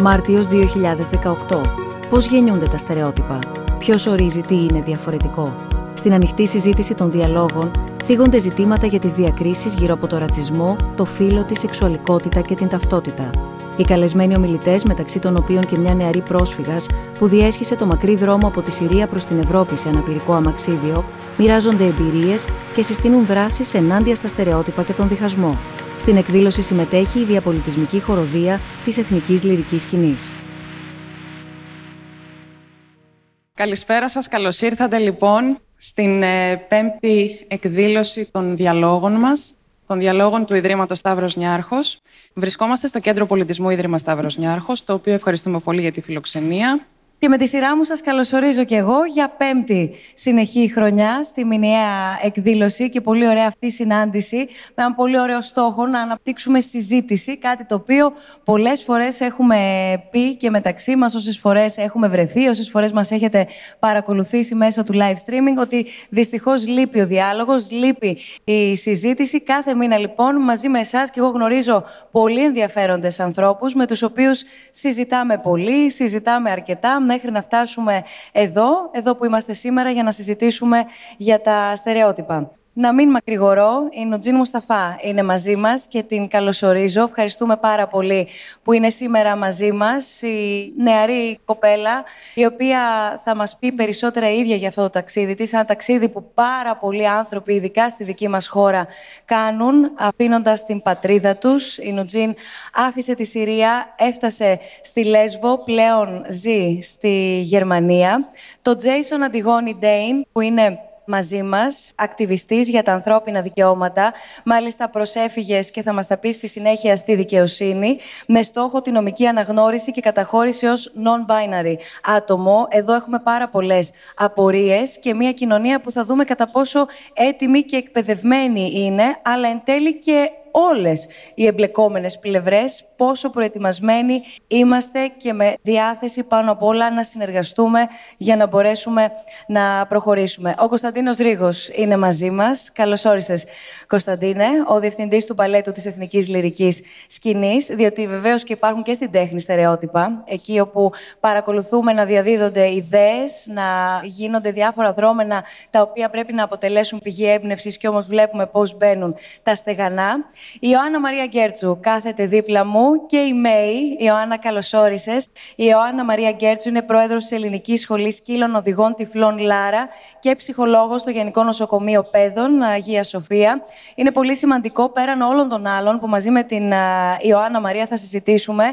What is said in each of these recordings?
Μάρτιος 2018. Πώς γεννιούνται τα στερεότυπα; Ποιος ορίζει τι είναι διαφορετικό; Στην ανοιχτή συζήτηση των διαλόγων θίγονται ζητήματα για τις διακρίσεις γύρω από το ρατσισμό, το φύλλο, τη σεξουαλικότητα και την ταυτότητα. Οι καλεσμένοι ομιλητές, μεταξύ των οποίων και μια νεαρή πρόσφυγας που διέσχισε το μακρύ δρόμο από τη Συρία προς την Ευρώπη σε αναπηρικό αμαξίδιο, μοιράζονται εμπειρίες και συστήνουν δράσεις ενάντια στα στερεότυπα και τον διχασμό. Στην εκδήλωση συμμετέχει η διαπολιτισμική χοροδία της Εθνικής Λυρικής Σκηνής. Καλησπέρα σας, καλώς ήρθατε λοιπόν στην ε, πέμπτη εκδήλωση των διαλόγων μας, των διαλόγων του Ιδρύματος Σταύρος Νιάρχος. Βρισκόμαστε στο Κέντρο Πολιτισμού Ίδρυμα Σταύρος Νιάρχος, το οποίο ευχαριστούμε πολύ για τη φιλοξενία. Και με τη σειρά μου σας καλωσορίζω και εγώ για πέμπτη συνεχή χρονιά στη μηνιαία εκδήλωση και πολύ ωραία αυτή η συνάντηση με έναν πολύ ωραίο στόχο να αναπτύξουμε συζήτηση, κάτι το οποίο πολλές φορές έχουμε πει και μεταξύ μας, όσες φορές έχουμε βρεθεί, όσες φορές μας έχετε παρακολουθήσει μέσω του live streaming, ότι δυστυχώς λείπει ο διάλογος, λείπει η συζήτηση. Κάθε μήνα λοιπόν μαζί με εσάς και εγώ γνωρίζω πολύ ενδιαφέροντες ανθρώπους με τους οποίους συζητάμε πολύ, συζητάμε αρκετά, μέχρι να φτάσουμε εδώ, εδώ που είμαστε σήμερα, για να συζητήσουμε για τα στερεότυπα. Να μην μακρηγορώ, η Νουτζίν Μουσταφά είναι μαζί μας και την καλωσορίζω. Ευχαριστούμε πάρα πολύ που είναι σήμερα μαζί μας η νεαρή κοπέλα, η οποία θα μας πει περισσότερα ίδια για αυτό το ταξίδι της. Ένα ταξίδι που πάρα πολλοί άνθρωποι, ειδικά στη δική μας χώρα, κάνουν, αφήνοντας την πατρίδα τους. Η Νουτζίν άφησε τη Συρία, έφτασε στη Λέσβο, πλέον ζει στη Γερμανία. Το Τζέισον Αντιγόνι Ντέιν, που είναι μαζί μας, ακτιβιστής για τα ανθρώπινα δικαιώματα, μάλιστα προσέφυγες και θα μας τα πεις στη συνέχεια στη δικαιοσύνη, με στόχο τη νομική αναγνώριση και καταχώρηση ως non-binary άτομο. Εδώ έχουμε πάρα πολλές απορίες και μια κοινωνία που θα δούμε κατά πόσο έτοιμη και εκπαιδευμένη είναι, αλλά εν τέλει και όλες οι εμπλεκόμενες πλευρές, πόσο προετοιμασμένοι είμαστε και με διάθεση πάνω απ' όλα να συνεργαστούμε για να μπορέσουμε να προχωρήσουμε. Ο Κωνσταντίνος Ρίγος είναι μαζί μας. Καλώς όρισες, Κωνσταντίνε, ο Διευθυντής του Παλέτου της Εθνικής Λυρικής Σκηνής, διότι βεβαίως και υπάρχουν και στην τέχνη στερεότυπα, εκεί όπου παρακολουθούμε να διαδίδονται ιδέες, να γίνονται διάφορα δρόμενα τα οποία πρέπει να αποτελέσουν πηγή έμπνευσης και όμως βλέπουμε πώς μπαίνουν τα στεγανά. Η Ιωάννα Μαρία Γκέρτσου κάθεται δίπλα μου και η Μέη. Η Ιωάννα, καλώς όρισες. Η Ιωάννα Μαρία Γκέρτσου είναι πρόεδρος της Ελληνικής Σχολής Σκύλων Οδηγών Τυφλών Λάρα και ψυχολόγος στο Γενικό Νοσοκομείο Πέδων Αγία Σοφία. Είναι πολύ σημαντικό πέραν όλων των άλλων που μαζί με την Ιωάννα Μαρία θα συζητήσουμε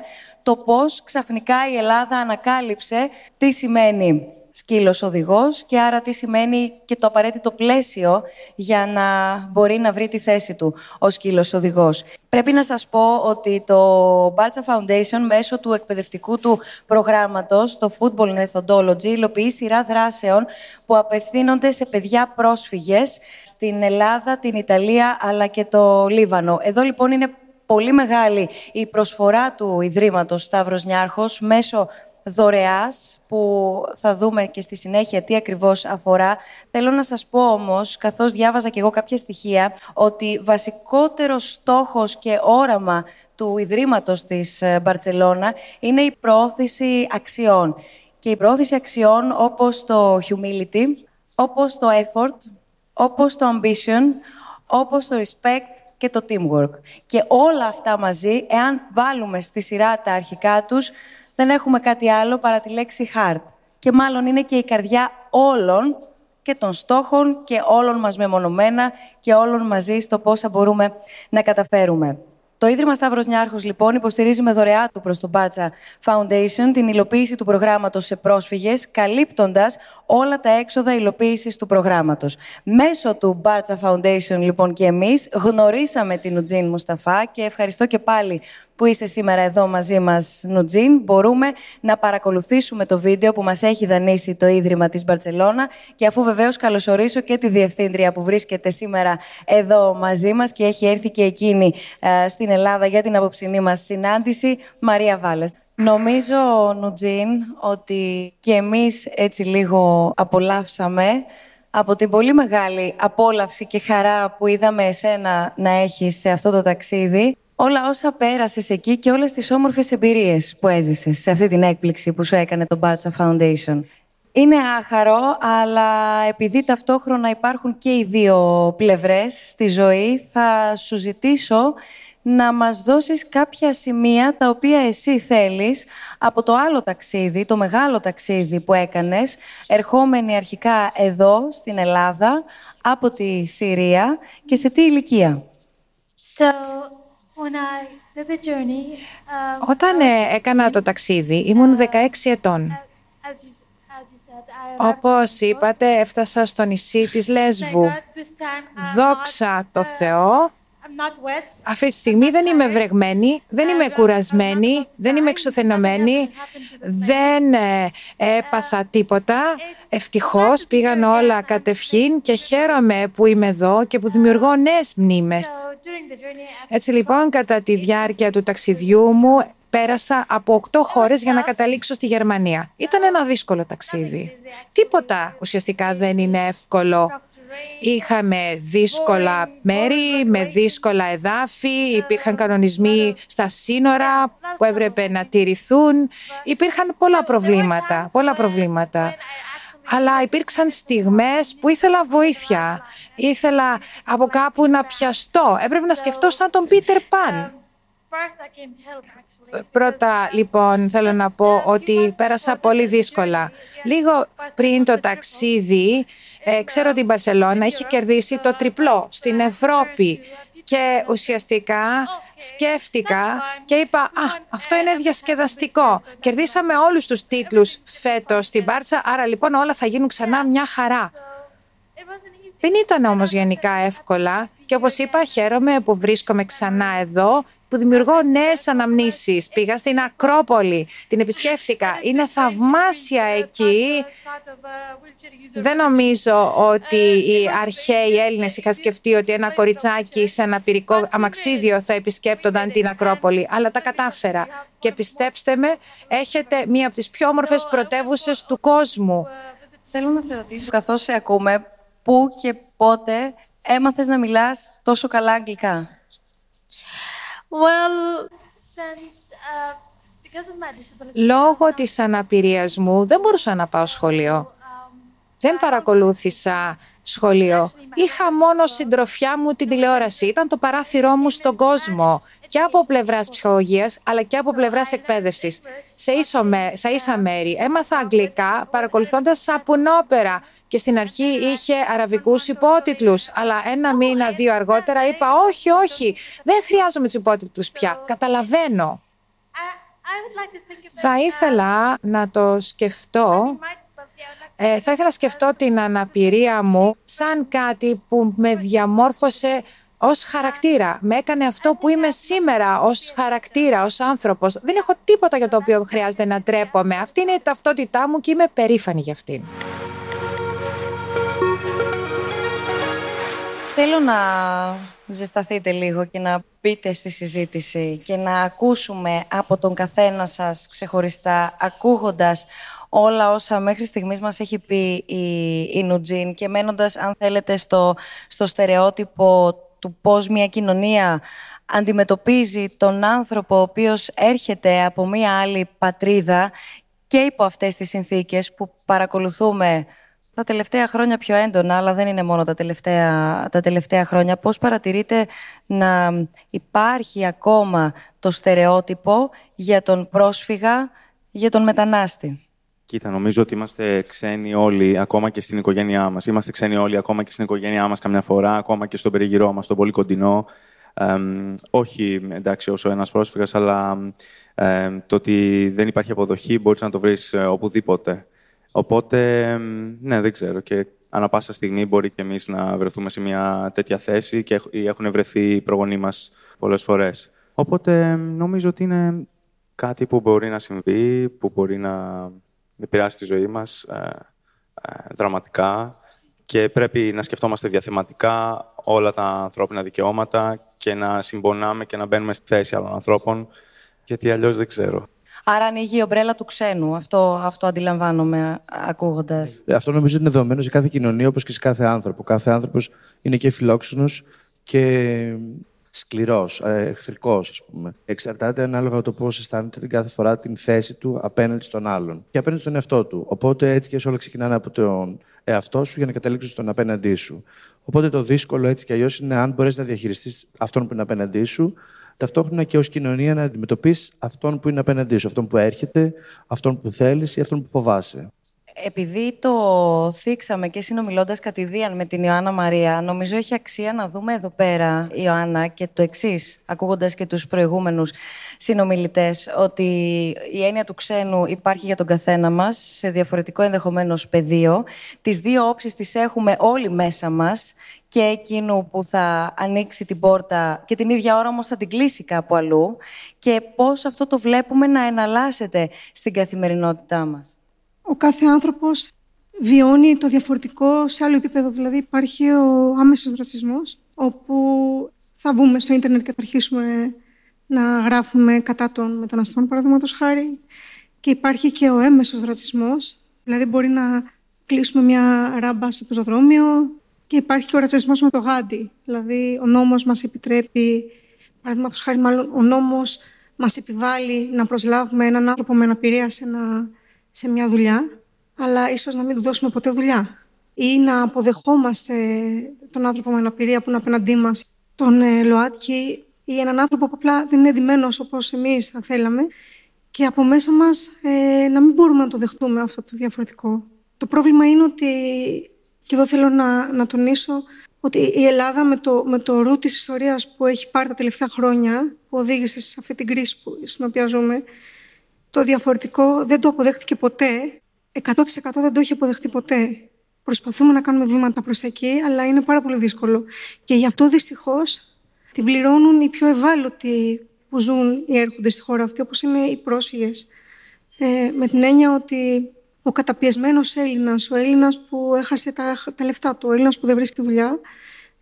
το πώς ξαφνικά η Ελλάδα ανακάλυψε τι σημαίνει σκύλος οδηγός και άρα τι σημαίνει και το απαραίτητο πλαίσιο για να μπορεί να βρει τη θέση του ο σκύλος οδηγός. Πρέπει να σας πω ότι το Barca Foundation μέσω του εκπαιδευτικού του προγράμματος, το Football Methodology, υλοποιεί σειρά δράσεων που απευθύνονται σε παιδιά πρόσφυγες στην Ελλάδα, την Ιταλία αλλά και το Λίβανο. Εδώ λοιπόν είναι πολύ μεγάλη η προσφορά του Ιδρύματος Σταύρος Νιάρχος μέσω δωρεάς, που θα δούμε και στη συνέχεια τι ακριβώς αφορά. Θέλω να σας πω όμως, καθώς διάβαζα και εγώ κάποια στοιχεία, ότι βασικότερος στόχος και όραμα του Ιδρύματος της ε, Μπαρτσελώνα είναι η προώθηση αξιών. Και η προώθηση αξιών όπως το humility, όπως το effort, όπως το ambition, όπως το respect και το teamwork. Και όλα αυτά μαζί, εάν βάλουμε στη σειρά τα αρχικά τους, δεν έχουμε κάτι άλλο παρά τη λέξη heart. Και μάλλον είναι και η καρδιά όλων και των στόχων και όλων μας μεμονωμένα και όλων μαζί στο πόσα μπορούμε να καταφέρουμε. Το Ίδρυμα Σταύρος Νιάρχος, λοιπόν, υποστηρίζει με δωρεά του προς το Μπάτσα Foundation την υλοποίηση του προγράμματος σε πρόσφυγες, καλύπτοντας όλα τα έξοδα υλοποίησης του προγράμματος. Μέσω του Μπάτσα Foundation, λοιπόν, και εμείς γνωρίσαμε την Νουτζίν Μουσταφά και ευχαριστώ και πάλι που είσαι σήμερα εδώ μαζί μας, Νουτζίν. Μπορούμε να παρακολουθήσουμε το βίντεο που μας έχει δανείσει το Ίδρυμα της Μπαρτσελώνα και αφού βεβαίως καλωσορίσω και τη Διευθύντρια που βρίσκεται σήμερα εδώ μαζί μας και έχει έρθει και εκείνη ε, στην Ελλάδα για την απόψινή μας συνάντηση, Μαρία Βάλες. Νομίζω, Νουτζίν, ότι και εμείς έτσι λίγο απολαύσαμε από την πολύ μεγάλη απόλαυση και χαρά που είδαμε εσένα να έχεις σε αυτό το ταξίδι όλα όσα πέρασες εκεί και όλες τις όμορφες εμπειρίες που έζησες σε αυτή την έκπληξη που σου έκανε το Bartsa Foundation. Είναι άχαρο, αλλά επειδή ταυτόχρονα υπάρχουν και οι δύο πλευρές στη ζωή, θα σου ζητήσω να μας δώσεις κάποια σημεία τα οποία εσύ θέλεις από το άλλο ταξίδι, το μεγάλο ταξίδι που έκανες, ερχόμενοι αρχικά εδώ στην Ελλάδα, από τη Συρία και σε τι ηλικία. So, when I did the journey, um, Όταν ε, έκανα το ταξίδι, ήμουν 16 ετών. as you, as you said, I arrived Όπως in Lesbos. είπατε, έφτασα στο νησί της Thank Λέσβου. God this time I'm Δόξα not, το uh, Θεό, I'm not wet. Αυτή τη στιγμή δεν είμαι βρεγμένη, δεν είμαι κουρασμένη, δεν είμαι εξουθενωμένη, δεν ε, έπαθα τίποτα. Ευτυχώς πήγαν όλα κατευχήν και χαίρομαι που είμαι εδώ και που δημιουργώ νέες μνήμες. So during the journey, I Έτσι λοιπόν, κατά τη διάρκεια του ταξιδιού μου, πέρασα από οκτώ χώρες για να καταλήξω στη Γερμανία. Ήταν ένα δύσκολο ταξίδι. Τίποτα ουσιαστικά δεν είναι εύκολο. Είχαμε δύσκολα μέρη, με δύσκολα εδάφη, υπήρχαν κανονισμοί στα σύνορα που έπρεπε να τηρηθούν. Υπήρχαν πολλά προβλήματα, πολλά προβλήματα. Αλλά υπήρξαν στιγμές που ήθελα βοήθεια. Ήθελα από κάπου να πιαστώ. Έπρεπε να σκεφτώ σαν τον Πίτερ Παν. First I came to help actually. Πρώτα, λοιπόν, θέλω να πω ότι πέρασα πολύ δύσκολα. Λίγο πριν το ταξίδι, ε, ξέρω ότι η Μπαρσελώνα έχει κερδίσει το τριπλό στην Ευρώπη και ουσιαστικά σκέφτηκα και είπα «Α, αυτό είναι διασκεδαστικό. Κερδίσαμε όλους τους τίτλους φέτος στην Μπάρτσα, άρα λοιπόν όλα θα γίνουν ξανά μια χαρά». It wasn't easy. Δεν ήταν όμως γενικά εύκολα και όπως είπα χαίρομαι που βρίσκομαι ξανά εδώ, που δημιουργώ νέες αναμνήσεις. Πήγα στην Ακρόπολη, την επισκέφτηκα. Είναι θαυμάσια εκεί. Δεν νομίζω ότι οι αρχαίοι Έλληνες είχαν σκεφτεί ότι ένα κοριτσάκι σε ένα πυρικό αμαξίδιο θα επισκέπτονταν την Ακρόπολη, αλλά τα κατάφερα. Και πιστέψτε με, έχετε μία από τις πιο όμορφες πρωτεύουσες του κόσμου. Θέλω να σε ρωτήσω, καθώς σε ακούμε, πού και πότε έμαθες να μιλάς τόσο καλά αγγλικά; Well, since uh, because of my disability, Λόγω της αναπηρίας μου δεν μπορούσα να πάω σχολείο. Um, Δεν παρακολούθησα σχολείο. Είχα μόνο συντροφιά μου την τηλεόραση. Ήταν το παράθυρό μου στον κόσμο. Και από πλευράς ψυχολογίας, αλλά και από πλευράς εκπαίδευσης. Σε, ίσο με, σε ίσα μέρη. Έμαθα αγγλικά παρακολουθώντας σαπουνόπερα. Και στην αρχή είχε αραβικούς υπότιτλους. Αλλά ένα μήνα, δύο αργότερα είπα όχι, όχι. Δεν χρειάζομαι τους υπότιτλους πια. Καταλαβαίνω. I, I would like to think of Θα it ήθελα να το σκεφτώ ε, θα ήθελα να σκεφτώ την αναπηρία μου σαν κάτι που με διαμόρφωσε ως χαρακτήρα. Με έκανε αυτό που είμαι σήμερα ως χαρακτήρα, ως άνθρωπος. Δεν έχω τίποτα για το οποίο χρειάζεται να τρέπομαι. Αυτή είναι η ταυτότητά μου και είμαι περήφανη για αυτήν. Θέλω να ζεσταθείτε λίγο και να μπείτε στη συζήτηση και να ακούσουμε από τον καθένα σας ξεχωριστά, ακούγοντας όλα όσα μέχρι στιγμής μας έχει πει η, η Νουτζίν και μένοντας, αν θέλετε, στο, στο στερεότυπο του πώς μια κοινωνία αντιμετωπίζει τον άνθρωπο ο οποίος έρχεται από μια άλλη πατρίδα και υπό αυτές τις συνθήκες που παρακολουθούμε τα τελευταία χρόνια πιο έντονα, αλλά δεν είναι μόνο τα τελευταία, τα τελευταία χρόνια. Πώς παρατηρείτε να υπάρχει ακόμα το στερεότυπο για τον πρόσφυγα, για τον μετανάστη. Κοίτα, νομίζω ότι είμαστε ξένοι όλοι, ακόμα και στην οικογένειά μας. Είμαστε ξένοι όλοι, ακόμα και στην οικογένειά μας, καμιά φορά, ακόμα και στον περιγυρό μας, τον πολύ κοντινό. Εμ, όχι, εντάξει, όσο ένας πρόσφυγας, αλλά εμ, το ότι δεν υπάρχει αποδοχή μπορείς να το βρεις οπουδήποτε. Οπότε, εμ, ναι, δεν ξέρω. Και ανά πάσα στιγμή μπορεί και εμείς να βρεθούμε σε μια τέτοια θέση και έχ- ή έχουν βρεθεί οι προγονείς μας πολλές φορές. Οπότε, εμ, νομίζω ότι είναι κάτι που μπορεί να συμβεί, που μπορεί να επηρεάσει τη ζωή μας ε, ε, δραματικά και πρέπει να σκεφτόμαστε διαθεματικά όλα τα ανθρώπινα δικαιώματα και να συμπονάμε και να μπαίνουμε στη θέση άλλων ανθρώπων, γιατί αλλιώς δεν ξέρω. Άρα ανοίγει η ομπρέλα του ξένου. Αυτό, αυτό αντιλαμβάνομαι α- ακούγοντας. Ε, Αυτό νομίζω είναι δεδομένο σε κάθε κοινωνία όπως και σε κάθε άνθρωπο. Κάθε άνθρωπος είναι και φιλόξενος και σκληρός, εχθρικός, ας πούμε. Εξαρτάται ανάλογα το πώς αισθάνεται την κάθε φορά την θέση του απέναντι στον άλλον και απέναντι στον εαυτό του. Οπότε έτσι και όλα ξεκινάνε από τον εαυτό σου για να καταλήξουν στον απέναντί σου. Οπότε το δύσκολο έτσι κι αλλιώς είναι αν μπορέσεις να διαχειριστείς αυτόν που είναι απέναντί σου, ταυτόχρονα και ως κοινωνία να αντιμετωπίσεις αυτόν που είναι απέναντί σου, αυτόν που έρχεται, αυτόν που θέλεις ή αυτόν που φοβάσαι. Επειδή το θίξαμε και συνομιλώντας κατηδίαν με την Ιωάννα Μαρία, νομίζω έχει αξία να δούμε εδώ πέρα, Ιωάννα, και το εξής, ακούγοντας και τους προηγούμενους συνομιλητές, ότι η έννοια του ξένου υπάρχει για τον καθένα μας σε διαφορετικό ενδεχομένως πεδίο. Τις δύο όψεις τις έχουμε όλοι μέσα μας και εκείνου που θα ανοίξει την πόρτα και την ίδια ώρα όμως θα την κλείσει κάπου αλλού και πώς αυτό το βλέπουμε να εναλλάσσεται στην καθημερινότητά μας ο κάθε άνθρωπος βιώνει το διαφορετικό σε άλλο επίπεδο. Δηλαδή υπάρχει ο άμεσος ρατσισμός, όπου θα μπούμε στο ίντερνετ και θα αρχίσουμε να γράφουμε κατά των μεταναστών, παραδείγματος χάρη. Και υπάρχει και ο έμεσος ρατσισμός, δηλαδή μπορεί να κλείσουμε μια ράμπα στο πεζοδρόμιο και υπάρχει και ο ρατσισμός με το γάντι. Δηλαδή ο νόμος μας επιτρέπει, παραδείγματος χάρη μάλλον, ο νόμος μας επιβάλλει να προσλάβουμε έναν άνθρωπο με αναπηρία σε ένα σε μια δουλειά, αλλά ίσως να μην του δώσουμε ποτέ δουλειά. Ή να αποδεχόμαστε τον άνθρωπο με αναπηρία που είναι απέναντί μας, τον ε, ΛΟΑΤΚΙ, ή έναν άνθρωπο που απλά δεν είναι εντυμένος όπως εμείς θα θέλαμε, και από μέσα μας ε, να μην μπορούμε να το δεχτούμε αυτό το διαφορετικό. Το πρόβλημα είναι ότι, και εδώ θέλω να, να τονίσω, ότι η Ελλάδα με το, με το ρου της ιστορίας που έχει πάρει τα τελευταία χρόνια, που οδήγησε σε αυτή την κρίση που, στην οποία ζούμε, το διαφορετικό δεν το αποδέχτηκε ποτέ. 100% δεν το έχει αποδεχτεί ποτέ. Προσπαθούμε να κάνουμε βήματα προς τα εκεί, αλλά είναι πάρα πολύ δύσκολο. Και γι' αυτό δυστυχώς την πληρώνουν οι πιο ευάλωτοι που ζουν ή έρχονται στη χώρα αυτή, όπως είναι οι πρόσφυγες. Ε, με την έννοια ότι ο καταπιεσμένος Έλληνας, ο Έλληνας που έχασε τα, τα λεφτά του, ο Έλληνας που δεν βρίσκει δουλειά,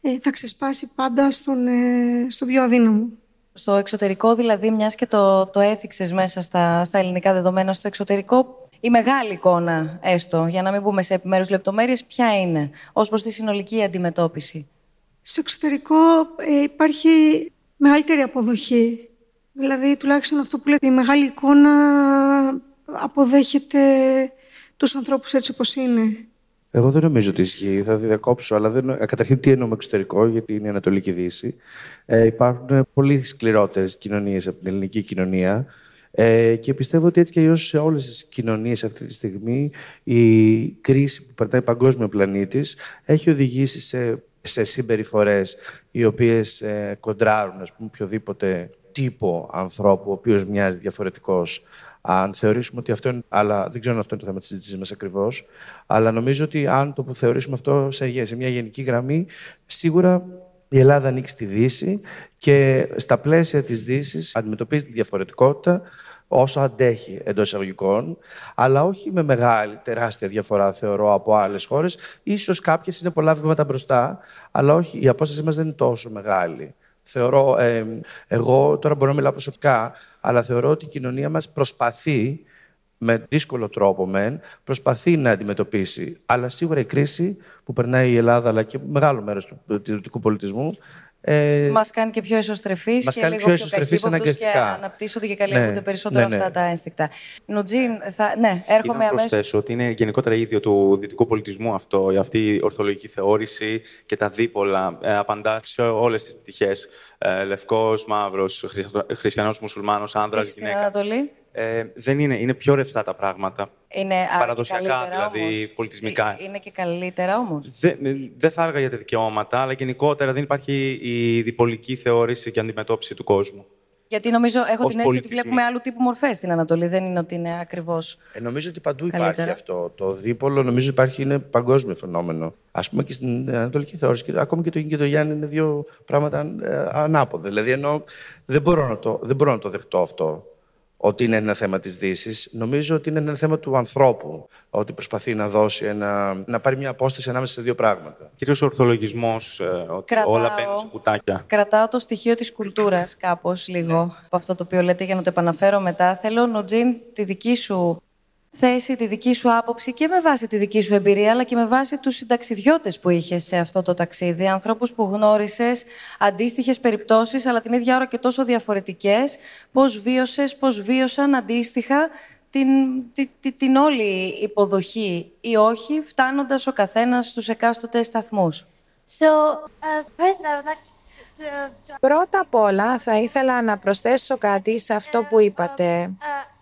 ε, θα ξεσπάσει πάντα στον, ε, στο πιο αδύναμο. Στο εξωτερικό, δηλαδή, μιας και το, το έθιξες μέσα στα, στα ελληνικά δεδομένα, στο εξωτερικό, η μεγάλη εικόνα, έστω, για να μην μπούμε σε επιμέρους λεπτομέρειες, ποια είναι, ως προς τη συνολική αντιμετώπιση; Στο εξωτερικό ε, υπάρχει μεγαλύτερη αποδοχή. Δηλαδή, τουλάχιστον αυτό που λέτε, η μεγάλη εικόνα αποδέχεται τους ανθρώπους έτσι όπως είναι. Εγώ δεν νομίζω ότι ισχύει. Θα διακόψω, αλλά δεν... καταρχήν τι εννοούμε εξωτερικό, γιατί είναι η Ανατολική Δύση. Ε, υπάρχουν πολύ σκληρότερες κοινωνίες από την ελληνική κοινωνία. Ε, και πιστεύω ότι έτσι και αλλιώς σε όλες τις κοινωνίες αυτή τη στιγμή η κρίση που περνάει παγκόσμιο πλανήτης έχει οδηγήσει σε, σε συμπεριφορές οι οποίες ε, κοντράρουν ας πούμε, οποιοδήποτε τύπο ανθρώπου, ο οποίος μοιάζει διαφορετικός αν θεωρήσουμε ότι αυτό είναι. Αλλά δεν ξέρω αν αυτό είναι το θέμα της συζήτησή μας ακριβώς. Αλλά νομίζω ότι αν το που θεωρήσουμε αυτό σε, σε μια γενική γραμμή, σίγουρα η Ελλάδα ανοίξει στη Δύση και στα πλαίσια της Δύσης αντιμετωπίζει τη διαφορετικότητα όσο αντέχει εντός εισαγωγικών, αλλά όχι με μεγάλη, τεράστια διαφορά, θεωρώ, από άλλες χώρες. σω κάποιες είναι πολλά βήματα μπροστά, αλλά όχι, η απόστασή μας δεν είναι τόσο μεγάλη. Θεωρώ, ε, εγώ τώρα μπορώ να μιλάω προσωπικά, αλλά θεωρώ ότι η κοινωνία μας προσπαθεί, με δύσκολο τρόπο μεν, προσπαθεί να αντιμετωπίσει. Αλλά σίγουρα η κρίση που περνάει η Ελλάδα, αλλά και μεγάλο μέρος του δυτικού πολιτισμού, ε, Μας κάνει και πιο εσωστρεφείς και κάνει λίγο πιο, πιο αναγκαστικά. και αναπτύσσονται και καλύπτονται ναι, περισσότερο ναι, ναι. αυτά τα ένστικτα. Νουτζίν, θα... ναι, έρχομαι αμέσω. Να προσθέσω ότι είναι γενικότερα ίδιο του δυτικού πολιτισμού αυτό, αυτή η ορθολογική θεώρηση και τα δίπολα ε, απαντά σε όλες τις πτυχές. Ε, Λευκός, μαύρος, χριστιανός, μουσουλμάνος, άνδρας, γυναίκα. Στην Ανατολή. Ε, δεν είναι, είναι πιο ρευστά τα πράγματα. Είναι Παραδοσιακά, δηλαδή όμως. πολιτισμικά. Είναι και καλύτερα όμως. Δεν, δεν θα έργα για τα δικαιώματα, αλλά γενικότερα δεν υπάρχει η διπολική θεώρηση και αντιμετώπιση του κόσμου. Γιατί νομίζω, έχω την αίσθηση ότι βλέπουμε άλλου τύπου μορφές στην Ανατολή. Δεν είναι ότι είναι ακριβώς. Ε, νομίζω ότι παντού υπάρχει αυτό. Το δίπολο νομίζω υπάρχει, είναι παγκόσμιο φαινόμενο. Α πούμε και στην Ανατολική θεώρηση, και, ακόμη και το Ιν και το Γιάννη είναι δύο πράγματα ε, ανάποδα. Δηλαδή, ενώ δεν μπορώ να το, δεν μπορώ να το δεχτώ αυτό ότι είναι ένα θέμα της δύσης. Νομίζω ότι είναι ένα θέμα του ανθρώπου, ότι προσπαθεί να δώσει ένα, να πάρει μια απόσταση ανάμεσα σε δύο πράγματα. Κυρίως ο ορθολογισμός, ε, ότι Κρατάω, όλα μπαίνουν σε κουτάκια. Κρατάω το στοιχείο της κουλτούρας κάπως λίγο από αυτό το οποίο λέτε για να το επαναφέρω μετά. Θέλω, Νοτζίν, τη δική σου θέση, τη δική σου άποψη και με βάση τη δική σου εμπειρία, αλλά και με βάση τους συνταξιδιώτες που είχες σε αυτό το ταξίδι. Ανθρώπους που γνώρισες, αντίστοιχες περιπτώσεις, αλλά την ίδια ώρα και τόσο διαφορετικές. Πώς βίωσες, πώς βίωσαν αντίστοιχα την, την, την όλη υποδοχή ή όχι, φτάνοντας ο καθένας στους εκάστοτε σταθμούς. So, uh, first I would like to, to, to Πρώτα απ' όλα θα ήθελα να προσθέσω κάτι σε αυτό που είπατε. uh, an important point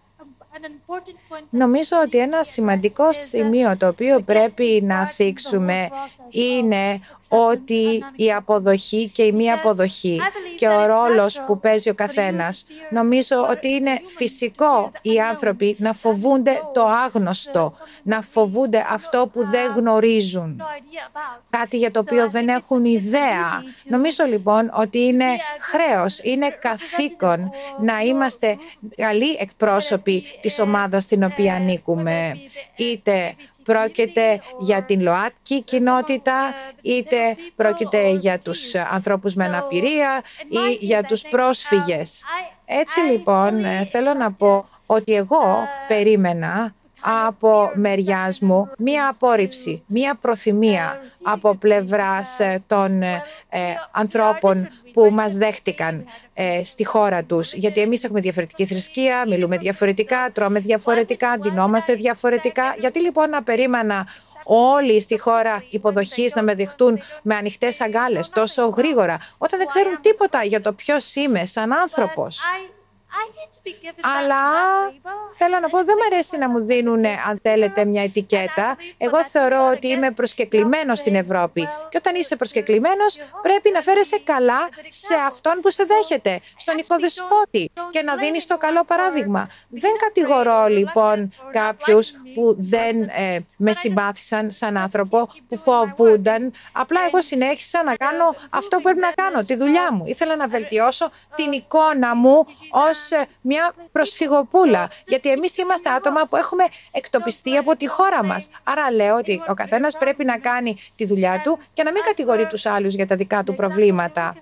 Νομίζω ότι ένα σημαντικό σημείο το οποίο πρέπει να θίξουμε είναι ότι η αποδοχή και η μη αποδοχή και ο ρόλος που παίζει ο καθένας. Νομίζω ότι είναι φυσικό οι άνθρωποι να φοβούνται το άγνωστο, να φοβούνται αυτό που δεν γνωρίζουν, no idea about. κάτι για το οποίο δεν έχουν ιδέα. Νομίζω λοιπόν ότι είναι χρέος, είναι καθήκον να είμαστε καλοί εκπρόσωποι της ομάδας στην οποία ανήκουμε. Είτε πρόκειται για την ΛΟΑΤΚΙ κοινότητα, είτε πρόκειται για τους ανθρώπους με αναπηρία ή για τους πρόσφυγες. Έτσι λοιπόν ε, θέλω να πω ότι εγώ περίμενα από μεριάς μου μία απόρριψη, μία προθυμία από πλευράς ε, των ε, ε, ανθρώπων που μας δέχτηκαν ε, στη χώρα τους. Γιατί εμείς έχουμε διαφορετική θρησκεία, μιλούμε διαφορετικά, τρώμε διαφορετικά, ντυνόμαστε διαφορετικά. Γιατί λοιπόν να περίμενα όλοι στη χώρα υποδοχής να με δεχτούν με ανοιχτές αγκάλες τόσο γρήγορα, όταν δεν ξέρουν τίποτα για το ποιος είμαι σαν άνθρωπος; I, I hate to be given that- Αλλά that label. θέλω να πω, δεν μου αρέσει να μου δίνουν, αν θέλετε, μια ετικέτα. Εγώ θεωρώ ότι είμαι προσκεκλημένος στην Ευρώπη. Και όταν είσαι προσκεκλημένος, πρέπει να φέρεσαι καλά σε αυτόν που σε δέχεται, στον οικοδεσπότη και να δίνεις το καλό παράδειγμα. Δεν κατηγορώ λοιπόν κάποιους που δεν ε, με συμπάθησαν σαν άνθρωπο, που φοβούνταν. Απλά εγώ συνέχισα να κάνω αυτό που πρέπει να κάνω, τη δουλειά μου. Ήθελα να βελτιώσω την εικόνα μου ως ε, μια προσφυγοπούλα. Γιατί εμείς είμαστε άτομα που έχουμε εκτοπιστεί από τη χώρα μας. Άρα λέω ότι ο καθένας πρέπει να κάνει τη δουλειά του και να μην κατηγορεί τους άλλους για τα δικά του προβλήματα.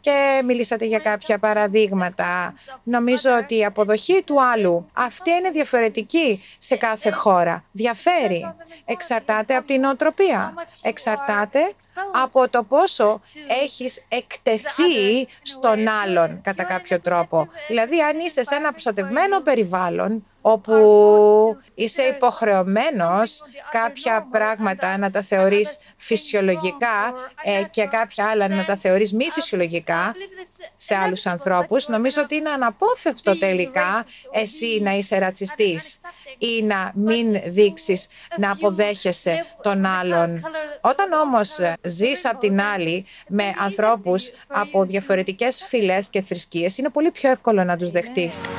Και μιλήσατε για κάποια παραδείγματα. Νομίζω ότι η αποδοχή του άλλου, αυτή είναι διαφορετική σε κάθε χώρα. Διαφέρει. Εξαρτάται από την νοοτροπία. Εξαρτάται από το πόσο έχεις εκτεθεί στον άλλον κατά κάποιο τρόπο. Δηλαδή, αν είσαι σε ένα προστατευμένο περιβάλλον, όπου είσαι υποχρεωμένος κάποια πράγματα να τα θεωρείς φυσιολογικά ε, και κάποια άλλα να τα θεωρείς μη φυσιολογικά σε άλλους ανθρώπους, νομίζω ότι είναι αναπόφευκτο τελικά εσύ να είσαι ρατσιστής ή να μην δείξεις να αποδέχεσαι τον άλλον. Όταν όμως ζεις απ' την άλλη με ανθρώπους από διαφορετικές φυλές και θρησκείες, είναι πολύ πιο εύκολο να τους δεχτείς.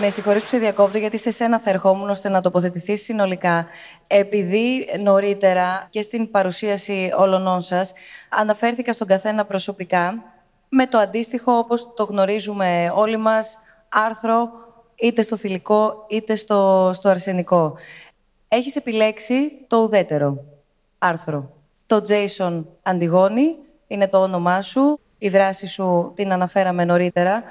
Με συγχωρείς που σε διακόπτω, γιατί σε σένα θα ερχόμουν ώστε να τοποθετηθείς συνολικά. Επειδή νωρίτερα και στην παρουσίαση όλων σας αναφέρθηκα στον καθένα προσωπικά, με το αντίστοιχο, όπως το γνωρίζουμε όλοι μας, άρθρο είτε στο θηλυκό είτε στο, στο αρσενικό. Έχεις επιλέξει το ουδέτερο άρθρο. Το Jason Αντιγόνη είναι το όνομά σου, η δράση σου την αναφέραμε νωρίτερα.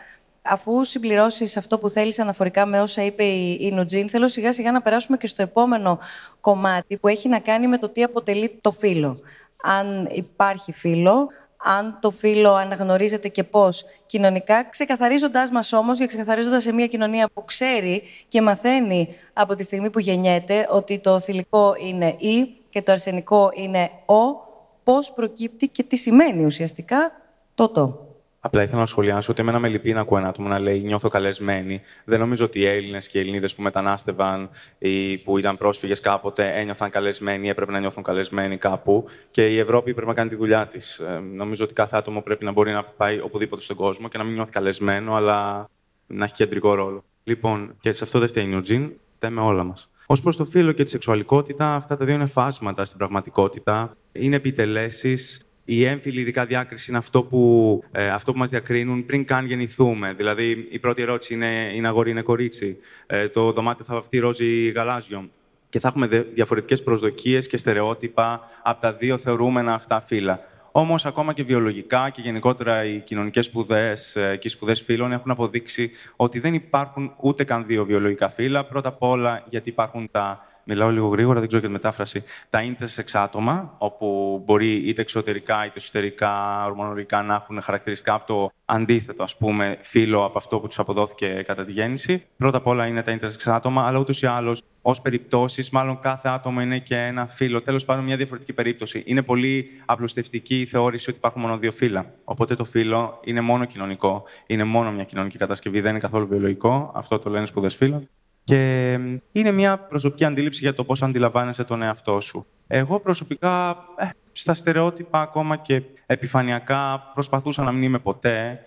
Αφού συμπληρώσεις αυτό που θέλεις αναφορικά με όσα είπε η, η Νουτζίν, θέλω σιγά σιγά να περάσουμε και στο επόμενο κομμάτι που έχει να κάνει με το τι αποτελεί το φύλλο. Αν υπάρχει φύλλο, αν το φύλλο αναγνωρίζεται και πώς κοινωνικά, ξεκαθαρίζοντάς μας όμως και ξεκαθαρίζοντας σε μια κοινωνία που ξέρει και μαθαίνει από τη στιγμή που γεννιέται ότι το θηλυκό είναι «η» και το αρσενικό είναι «ο», πώς προκύπτει και τι σημαίνει ουσιαστικά το «το». Απλά ήθελα να σχολιάσω ότι εμένα με λυπεί να ακούω ένα άτομο να λέει Νιώθω καλεσμένη. Δεν νομίζω ότι οι Έλληνες και οι Ελληνίδες που μετανάστευαν ή που ήταν πρόσφυγες κάποτε ένιωθαν καλεσμένοι ή έπρεπε να νιώθουν καλεσμένοι κάπου. Και η Ευρώπη πρέπει να κάνει τη δουλειά της. νομίζω ότι κάθε άτομο πρέπει να μπορεί να πάει οπουδήποτε στον κόσμο και να μην νιώθει καλεσμένο, αλλά να έχει κεντρικό ρόλο. Λοιπόν, και σε αυτό δεν φταίει η Νιουτζίν, φταίμε όλα μας. Ω προς το φύλλο και τη σεξουαλικότητα, αυτά τα δύο είναι φάσματα στην πραγματικότητα. Είναι επιτελέσεις η έμφυλη ειδικά διάκριση είναι αυτό που, ε, αυτό που μας διακρίνουν πριν καν γεννηθούμε. Δηλαδή, η πρώτη ερώτηση είναι, είναι αγόρι, είναι κορίτσι; Ε, το δωμάτιο θα βαφτεί ρόζι ή γαλάζιο. Και θα έχουμε διαφορετικές προσδοκίες και στερεότυπα από τα δύο θεωρούμενα αυτά φύλλα. Όμως, ακόμα και βιολογικά και γενικότερα οι κοινωνικές σπουδές και οι σπουδές φύλων έχουν αποδείξει ότι δεν υπάρχουν ούτε καν δύο βιολογικά φύλλα. Πρώτα απ' όλα γιατί υπάρχουν τα μιλάω λίγο γρήγορα, δεν ξέρω και τη μετάφραση, τα intersex άτομα, όπου μπορεί είτε εξωτερικά είτε εσωτερικά, ορμονολογικά να έχουν χαρακτηριστικά από το αντίθετο, ας πούμε, φύλλο από αυτό που τους αποδόθηκε κατά τη γέννηση. Πρώτα απ' όλα είναι τα intersex άτομα, αλλά ούτως ή άλλως, ως περιπτώσεις, μάλλον κάθε άτομο είναι και ένα φύλλο. Τέλος πάντων, μια διαφορετική περίπτωση. Είναι πολύ απλουστευτική η θεώρηση ότι υπάρχουν μόνο δύο φύλλα. Οπότε το φύλλο είναι μόνο κοινωνικό. Είναι μόνο μια κοινωνική κατασκευή, δεν είναι καθόλου βιολογικό. Αυτό το λένε σπουδές φύλλων. Και είναι μια προσωπική αντίληψη για το πώς αντιλαμβάνεσαι τον εαυτό σου. Εγώ προσωπικά, ε, στα στερεότυπα ακόμα και επιφανειακά, προσπαθούσα να μην είμαι ποτέ,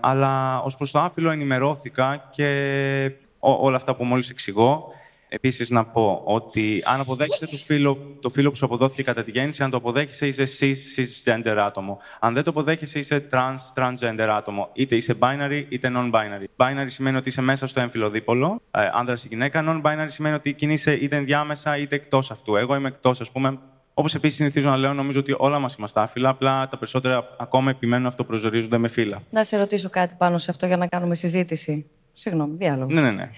αλλά ως προς το άφυλο ενημερώθηκα και όλα αυτά που μόλις εξηγώ. Επίσης, να πω ότι αν αποδέχεσαι το φίλο, το φίλο που σου αποδόθηκε κατά τη γέννηση, αν το αποδέχεσαι, είσαι cis, cisgender άτομο. Αν δεν το αποδέχεσαι, είσαι trans, transgender άτομο. Είτε είσαι binary, είτε non-binary. Binary σημαίνει ότι είσαι μέσα στο έμφυλο δίπολο, ε, άνδρας ή γυναίκα. Non-binary σημαίνει ότι κινείσαι είτε ενδιάμεσα είτε εκτός αυτού. Εγώ είμαι εκτός, ας πούμε. Όπως επίσης συνηθίζω να λέω, νομίζω ότι όλα μας είμαστε άφυλα, απλά τα περισσότερα ακόμα επιμένουν αυτοπροσδιορίζονται με φύλλα. Να σε ρωτήσω κάτι πάνω σε αυτό για να κάνουμε συζήτηση. Συγγνώμη, διάλογο. Ναι, ναι, ναι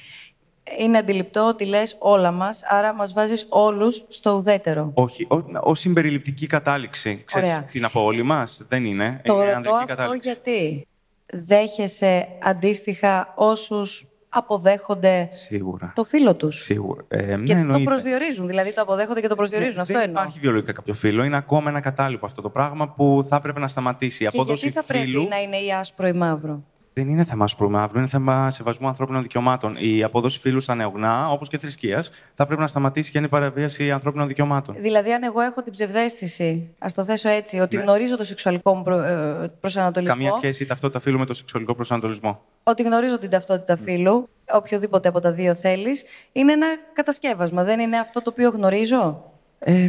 είναι αντιληπτό ότι λες όλα μας, άρα μας βάζεις όλους στο ουδέτερο. Όχι, ως συμπεριληπτική κατάληξη. Ξέρεις Ωραία. τι να πω όλοι μας, δεν είναι. Το είναι ρωτώ αυτό κατάληξη. γιατί; Δέχεσαι αντίστοιχα όσους αποδέχονται Σίγουρα. το φίλο τους. Σίγουρα. Ε, και ναι, το προσδιορίζουν. Δηλαδή το αποδέχονται και το προσδιορίζουν. Ναι, αυτό δεν εννοώ. υπάρχει βιολογικά κάποιο φίλο. Είναι ακόμα ένα κατάλοιπο αυτό το πράγμα που θα έπρεπε να σταματήσει. Και γιατί θα πρέπει να είναι ή άσπρο ή μαύρο; Δεν είναι θέμα ασπρομαύρου, είναι θέμα σεβασμού ανθρώπινων δικαιωμάτων. Η απόδοση φίλου στα νεογνά, όπως και θρησκείας, θα πρέπει να σταματήσει και είναι παραβίαση ανθρώπινων δικαιωμάτων. Δηλαδή, αν εγώ έχω την ψευδέστηση, ας το θέσω έτσι, ότι ναι. γνωρίζω το σεξουαλικό μου ε, προσανατολισμό. Καμία σχέση η ταυτότητα φίλου με το σεξουαλικό προσανατολισμό. Ότι γνωρίζω την ταυτότητα φίλου, οποιοδήποτε από τα δύο θέλεις, είναι ένα κατασκεύασμα. Δεν είναι αυτό το οποίο γνωρίζω; Ε,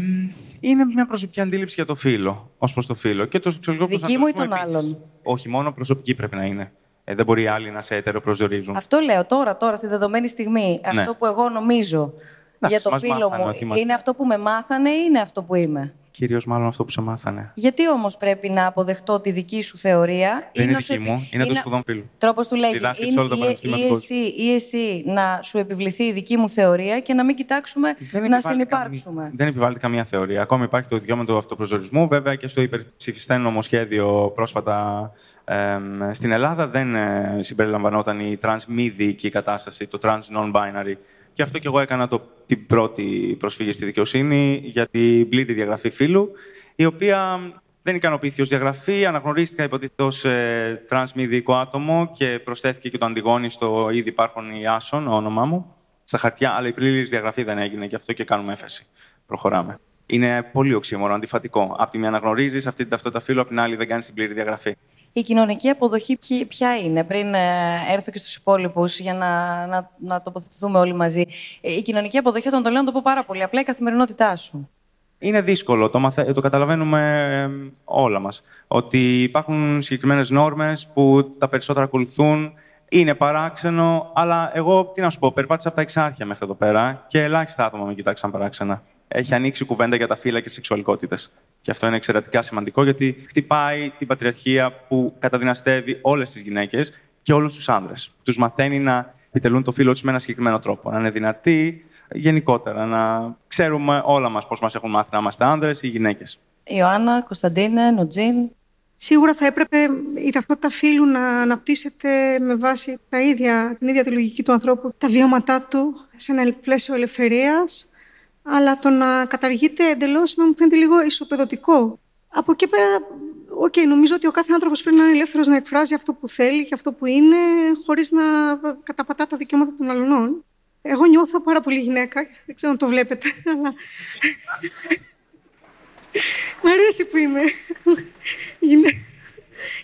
είναι μια προσωπική αντίληψη για το φίλο, ως προς το φίλο. Και το σεξουαλικό Δική μου ή των άλλων; Όχι, μόνο προσωπική πρέπει να είναι. Ε, δεν μπορεί άλλοι να σε ετεροπροσδιορίζουν. Αυτό λέω τώρα, τώρα, στη δεδομένη στιγμή. Ναι. Αυτό που εγώ νομίζω για το φίλο μου είναι αυτό που με μάθανε ή είναι αυτό που είμαι; Κυρίως μάλλον αυτό που σε μάθανε. Γιατί όμως πρέπει να αποδεχτώ τη δική σου θεωρία; Δεν είναι, δική μου, είναι, είναι το σπουδών φίλου. Τρόπος του λέγει. Ή, ή, εσύ, ή εσύ να σου επιβληθεί η δική μου θεωρία και να μην κοιτάξουμε να συνεπάρξουμε. Καμία, δεν επιβάλλεται καμία θεωρία. Ακόμα υπάρχει το δικαίωμα του αυτοπροσδιορισμού. Βέβαια και στο υπερψηφιστέν νομοσχέδιο πρόσφατα στην Ελλάδα δεν ε, συμπεριλαμβανόταν η trans μη δίκη κατάσταση, το trans non-binary. Και αυτό και εγώ έκανα το, την πρώτη προσφύγη στη δικαιοσύνη για την πλήρη διαγραφή φύλου, η οποία δεν ικανοποιήθηκε ως διαγραφή, αναγνωρίστηκα υποτίθεται ω ε, trans μη δίκο άτομο και προσθέθηκε και το αντιγόνι στο ήδη υπάρχον η Άσον, όνομά μου, στα χαρτιά, αλλά η πλήρη διαγραφή δεν έγινε και αυτό και κάνουμε έφεση. Προχωράμε. Είναι πολύ οξύμορο, αντιφατικό. Απ' τη μία αναγνωρίζεις αυτή την ταυτότητα φύλου, απ' την άλλη δεν κάνεις την πλήρη διαγραφή η κοινωνική αποδοχή ποια είναι, πριν ε, έρθω και στους υπόλοιπους για να, να, να τοποθετηθούμε όλοι μαζί. Ε, η κοινωνική αποδοχή, όταν το λέω, να το πω πάρα πολύ απλά, η καθημερινότητά σου. Είναι δύσκολο, το, μαθε... το καταλαβαίνουμε όλα μας. Ότι υπάρχουν συγκεκριμένες νόρμες που τα περισσότερα ακολουθούν, είναι παράξενο, αλλά εγώ τι να σου πω, περπάτησα από τα εξάρχεια μέχρι εδώ πέρα και ελάχιστα άτομα με κοιτάξαν παράξενα έχει ανοίξει κουβέντα για τα φύλλα και σεξουαλικότητες. Και αυτό είναι εξαιρετικά σημαντικό, γιατί χτυπάει την πατριαρχία που καταδυναστεύει όλες τις γυναίκες και όλους τους άνδρες. Τους μαθαίνει να επιτελούν το φύλλο τους με ένα συγκεκριμένο τρόπο. Να είναι δυνατοί, γενικότερα. Να ξέρουμε όλα μας πώς μας έχουν μάθει να είμαστε άνδρες ή γυναίκες. Ιωάννα, Κωνσταντίνε, Νουτζίν. Σίγουρα θα έπρεπε η ταυτότητα φύλου να αναπτύσσεται με βάση τα ίδια, την ίδια τη λογική του ανθρώπου, τα βιώματά του σε ένα πλαίσιο ελευθερίας, αλλά το να καταργείται εντελώς μου φαίνεται λίγο ισοπεδωτικό. Από εκεί πέρα, OK, okay, νομίζω ότι ο κάθε άνθρωπος πρέπει να είναι ελεύθερος να εκφράζει αυτό που θέλει και αυτό που είναι, χωρίς να καταπατά τα δικαιώματα των αλλωνών. Εγώ νιώθω πάρα πολύ γυναίκα, δεν ξέρω αν το βλέπετε, αλλά. Μ' αρέσει που είμαι.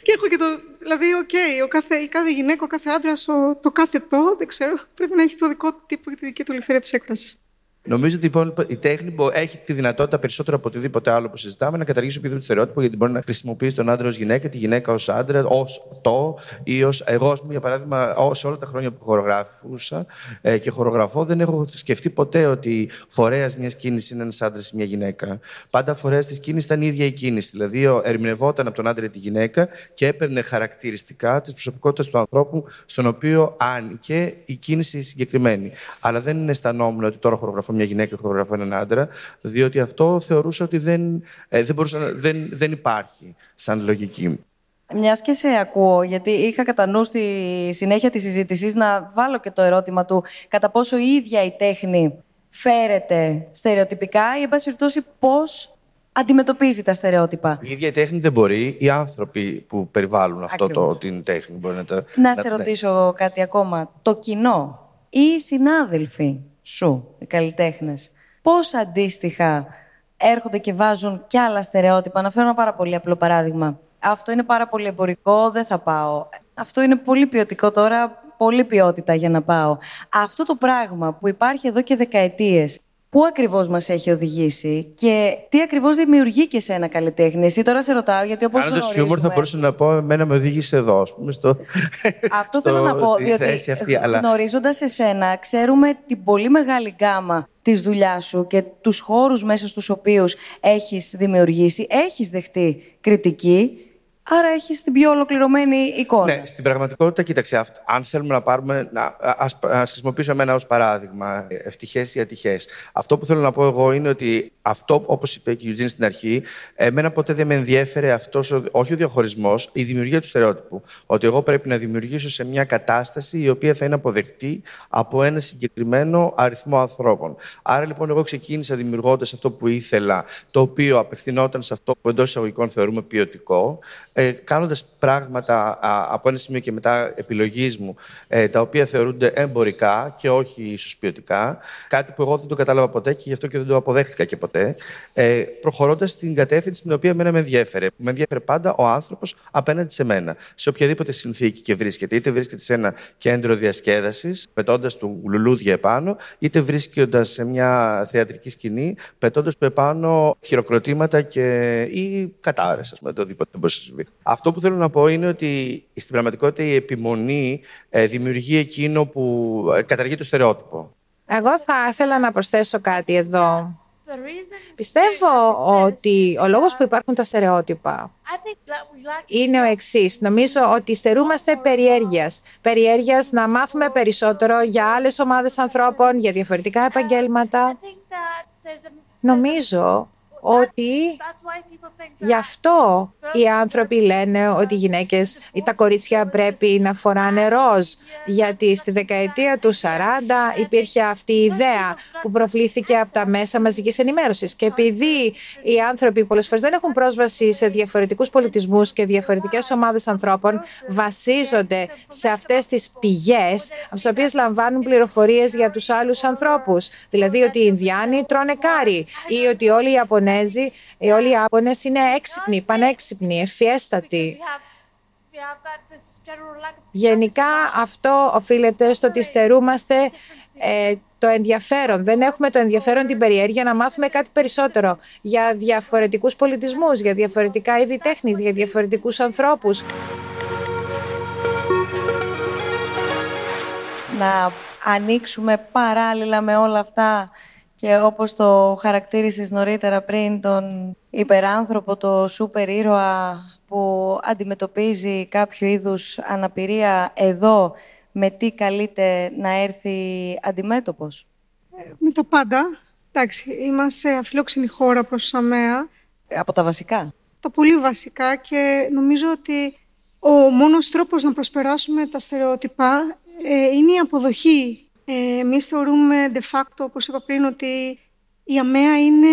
και έχω και το. Δηλαδή, OK, okay, κάθε, η κάθε γυναίκα, ο κάθε άντρας, το κάθε το, δεν ξέρω, πρέπει να έχει το δικό του τύπο και τη δική του ελευθερία της έκφρασης. Νομίζω ότι λοιπόν, η τέχνη έχει τη δυνατότητα περισσότερο από οτιδήποτε άλλο που συζητάμε να καταργήσει οποιοδήποτε στερεότυπο, γιατί μπορεί να χρησιμοποιήσει τον άντρα ως γυναίκα, τη γυναίκα ως άντρα, ως το ή ω. Εγώ, για παράδειγμα, σε όλα τα χρόνια που χορογραφούσα ε, και χορογραφώ, δεν έχω σκεφτεί ποτέ ότι φορέας μιας κίνησης είναι ένας άντρας ή μια γυναίκα. Πάντα φορέας της κίνησης ήταν η ίδια η κίνηση. Δηλαδή, ερμηνευόταν από τον άντρα ή τη γυναίκα και έπαιρνε χαρακτηριστικά της προσωπικότητας του ανθρώπου στον οποίο άνοιγε η κίνηση συγκεκριμένη. Αλλά δεν αισθανόμουν ότι τώρα χορογραφώ μια γυναίκα και χορογραφώ έναν άντρα, διότι αυτό θεωρούσα ότι δεν, ε, δεν, μπορούσα, δεν, δεν υπάρχει σαν λογική. Μιας και σε ακούω, γιατί είχα κατά νου στη συνέχεια της συζήτησης να βάλω και το ερώτημα του κατά πόσο η ίδια η τέχνη φέρεται στερεοτυπικά ή, εν πάση περιπτώσει, πώς αντιμετωπίζει τα στερεότυπα. Η ίδια η τέχνη δεν μπορεί. Οι άνθρωποι που περιβάλλουν αυτό το, την τέχνη μπορεί να τα. Να, να σε ρωτήσω κάτι ακόμα. Το κοινό ή οι συνάδελφοι; Σου, οι καλλιτέχνες, πώς αντίστοιχα έρχονται και βάζουν κι άλλα στερεότυπα; Να φέρω ένα πάρα πολύ απλό παράδειγμα. Αυτό είναι πάρα πολύ εμπορικό, δεν θα πάω. Αυτό είναι πολύ ποιοτικό τώρα, πολύ ποιότητα για να πάω. Αυτό το πράγμα που υπάρχει εδώ και δεκαετίες, πού ακριβώς μας έχει οδηγήσει και τι ακριβώς δημιουργεί και σε ένα καλλιτέχνη; Εσύ τώρα σε ρωτάω, γιατί όπως γνωρίζουμε... Κάνοντα χιούμορ θα μπορούσα να πω, εμένα με οδήγησε εδώ, ας πούμε, στο... Αυτό θέλω να πω, διότι αυτή, αλλά... γνωρίζοντας εσένα, ξέρουμε την πολύ μεγάλη γκάμα της δουλειάς σου και τους χώρους μέσα στους οποίους έχεις δημιουργήσει, έχεις δεχτεί κριτική Άρα έχεις την πιο ολοκληρωμένη εικόνα. Ναι, στην πραγματικότητα, κοίταξε, αν θέλουμε να πάρουμε. Να, ας, ας χρησιμοποιήσω εμένα ως παράδειγμα, ευτυχές ή ατυχές. Αυτό που θέλω να πω εγώ είναι ότι αυτό, όπως είπε και η Eugene στην αρχή, εμένα ποτέ δεν με ενδιέφερε αυτός, όχι ο διαχωρισμός, η δημιουργία του στερεότυπου. Ότι εγώ πρέπει να δημιουργήσω σε μια κατάσταση η οποία θα είναι αποδεκτή από ένα συγκεκριμένο αριθμό ανθρώπων. Άρα λοιπόν, εγώ ξεκίνησα δημιουργώντας αυτό που ήθελα, το οποίο απευθυνόταν σε αυτό που εντός εισαγωγικών θεωρούμε ποιοτικό ε, κάνοντας πράγματα από ένα σημείο και μετά επιλογής μου, ε, τα οποία θεωρούνται εμπορικά και όχι ίσως ποιοτικά, κάτι που εγώ δεν το κατάλαβα ποτέ και γι' αυτό και δεν το αποδέχτηκα και ποτέ, ε, προχωρώντας στην κατεύθυνση την οποία εμένα με ενδιέφερε. Με ενδιέφερε πάντα ο άνθρωπος απέναντι σε μένα, σε οποιαδήποτε συνθήκη και βρίσκεται. Είτε βρίσκεται σε ένα κέντρο διασκέδασης, πετώντας του λουλούδια επάνω, είτε βρίσκοντας σε μια θεατρική σκηνή, πετώντας του επάνω χειροκροτήματα και... ή κατάρε, ας πούμε, το οτιδήποτε μπορεί να συμβεί. Αυτό που θέλω να πω είναι ότι στην πραγματικότητα η επιμονή ε, δημιουργεί εκείνο που ε, καταργεί το στερεότυπο. Εγώ θα ήθελα να προσθέσω κάτι εδώ. Πιστεύω ότι ο λόγος που υπάρχουν τα στερεότυπα είναι ο εξής. Νομίζω ότι στερούμαστε περιέργειας. Περιέργειας να μάθουμε περισσότερο για άλλες ομάδες ανθρώπων, για διαφορετικά επαγγέλματα. Νομίζω ότι γι' αυτό οι άνθρωποι λένε ότι οι γυναίκες ή τα κορίτσια πρέπει να φοράνε ροζ. Γιατί στη δεκαετία του 40 υπήρχε αυτή η ιδέα που προβλήθηκε από τα μέσα μαζικής ενημέρωσης. Και επειδή οι άνθρωποι πολλές φορές δεν έχουν πρόσβαση σε διαφορετικούς πολιτισμούς και διαφορετικές ομάδες ανθρώπων, βασίζονται σε αυτές τις πηγές από τις οποίες λαμβάνουν πληροφορίες για τους άλλους ανθρώπους. Δηλαδή ότι οι Ινδιάνοι τρώνε κάρι ή ότι όλοι οι Ιαπωνέζοι οι όλοι οι Ιάπωνες είναι έξυπνοι, πανέξυπνοι, ευφιέστατοι. Γενικά αυτό οφείλεται στο ότι στερούμαστε ε, το ενδιαφέρον. Δεν έχουμε το ενδιαφέρον, την περιέργεια να μάθουμε κάτι περισσότερο για διαφορετικούς πολιτισμούς, για διαφορετικά είδη τέχνης, για διαφορετικούς ανθρώπους. Να ανοίξουμε παράλληλα με όλα αυτά και όπως το χαρακτήρισες νωρίτερα πριν, τον υπεράνθρωπο, το σούπερ ήρωα που αντιμετωπίζει κάποιο είδους αναπηρία εδώ, με τι καλείται να έρθει αντιμέτωπος; Με τα πάντα. Εντάξει, είμαστε αφιλόξενη χώρα προς ΑΜΕΑ. Από τα βασικά; Τα πολύ βασικά και νομίζω ότι ο μόνος τρόπος να προσπεράσουμε τα στερεότυπα ε, είναι η αποδοχή ε, Εμείς θεωρούμε de facto, όπως είπα πριν, ότι οι ΑΜΕΑ είναι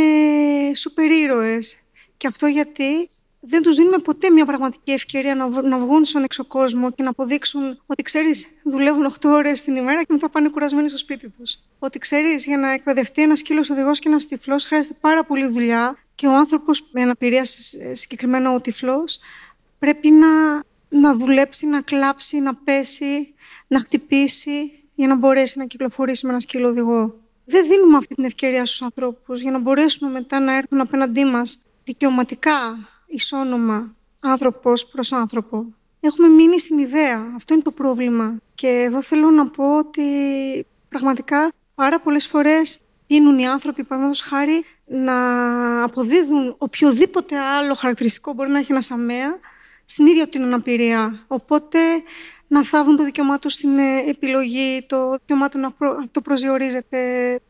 σούπερ ήρωες. Και αυτό γιατί δεν τους δίνουμε ποτέ μια πραγματική ευκαιρία να, να βγουν στον εξωκόσμο και να αποδείξουν ότι ξέρεις, δουλεύουν 8 ώρες την ημέρα και μετά πάνε κουρασμένοι στο σπίτι τους. Ότι ξέρεις, για να εκπαιδευτεί ένας σκύλος οδηγός και ένας τυφλός χρειάζεται πάρα πολύ δουλειά και ο άνθρωπος με αναπηρία, συγκεκριμένα ο τυφλός, πρέπει να, να δουλέψει, να κλάψει, να πέσει, να χτυπήσει, για να μπορέσει να κυκλοφορήσει με ένα σκύλο οδηγό. δεν δίνουμε αυτή την ευκαιρία στους ανθρώπους για να μπορέσουμε μετά να έρθουν απέναντί μας δικαιωματικά, ισόνομα, άνθρωπος προς άνθρωπο. Έχουμε μείνει στην ιδέα. Αυτό είναι το πρόβλημα. Και εδώ θέλω να πω ότι πραγματικά πάρα πολλές φορές τείνουν οι άνθρωποι, παραδείγματος χάρη, να αποδίδουν οποιοδήποτε άλλο χαρακτηριστικό μπορεί να έχει ένας αμαία στην ίδια την αναπηρία. Οπότε να θάβουν το δικαίωμά τους στην ε, επιλογή, το δικαίωμά του να το προσδιορίζεται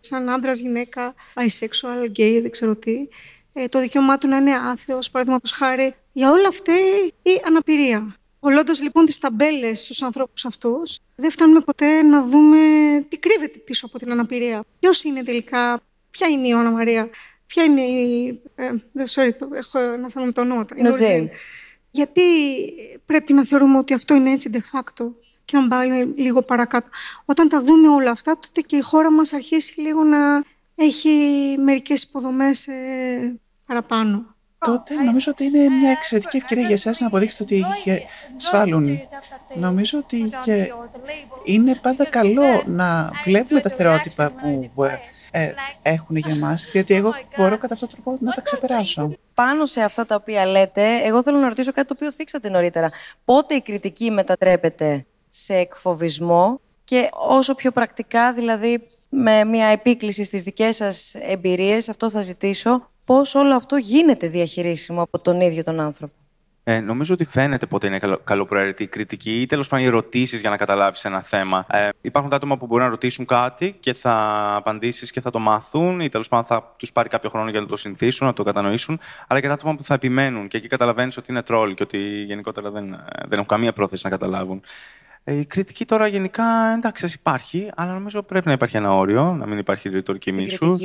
σαν άντρας, γυναίκα, bisexual, gay, δεν ξέρω τι. Ε, το δικαίωμά του να είναι άθεος, παραδείγματος χάρη. Για όλα αυτά η αναπηρία. Κολλώντας λοιπόν τις ταμπέλες στους ανθρώπους αυτούς, δεν φτάνουμε ποτέ να δούμε τι κρύβεται πίσω από την αναπηρία. Ποιος είναι τελικά, ποια είναι η Ιωάννα Μαρία, ποια είναι η. Ε, sorry, το, έχω ένα θέμα με το ονόματα. Η Γιατί πρέπει να θεωρούμε ότι αυτό είναι έτσι de facto και να πάει λίγο παρακάτω. Όταν τα δούμε όλα αυτά, τότε και η χώρα μας αρχίσει λίγο να έχει μερικές υποδομές ε, παραπάνω τότε νομίζω ότι είναι μια εξαιρετική ευκαιρία για εσάς να αποδείξετε ότι σφάλουν. Νομίζω ότι είναι πάντα καλό να βλέπουμε τα στερεότυπα που ε, έχουν για μας, γιατί εγώ μπορώ κατά αυτόν τον τρόπο να τα ξεπεράσω. Πάνω σε αυτά τα οποία λέτε, εγώ θέλω να ρωτήσω κάτι το οποίο θίξατε νωρίτερα. Πότε η κριτική μετατρέπεται σε εκφοβισμό και όσο πιο πρακτικά, δηλαδή με μια επίκληση στις δικές σας εμπειρίες, αυτό θα ζητήσω, πώς όλο αυτό γίνεται διαχειρίσιμο από τον ίδιο τον άνθρωπο; Ε, νομίζω ότι φαίνεται πότε είναι καλοπροαιρετή η κριτική ή τέλος πάντων οι ερωτήσεις για να καταλάβεις ένα θέμα. Ε, υπάρχουν τα άτομα που μπορεί να ρωτήσουν κάτι και θα απαντήσεις και θα το μάθουν, ή τέλος πάντων θα τους πάρει κάποιο χρόνο για να το συνηθίσουν, να το κατανοήσουν. Αλλά και τα άτομα που θα επιμένουν και εκεί καταλαβαίνεις ότι είναι τρόλ και ότι γενικότερα δεν, δεν έχουν καμία πρόθεση να καταλάβουν. Ε, η κριτική τώρα γενικά εντάξει υπάρχει, αλλά νομίζω πρέπει να υπάρχει ένα όριο, να μην υπάρχει ρητορική μίσους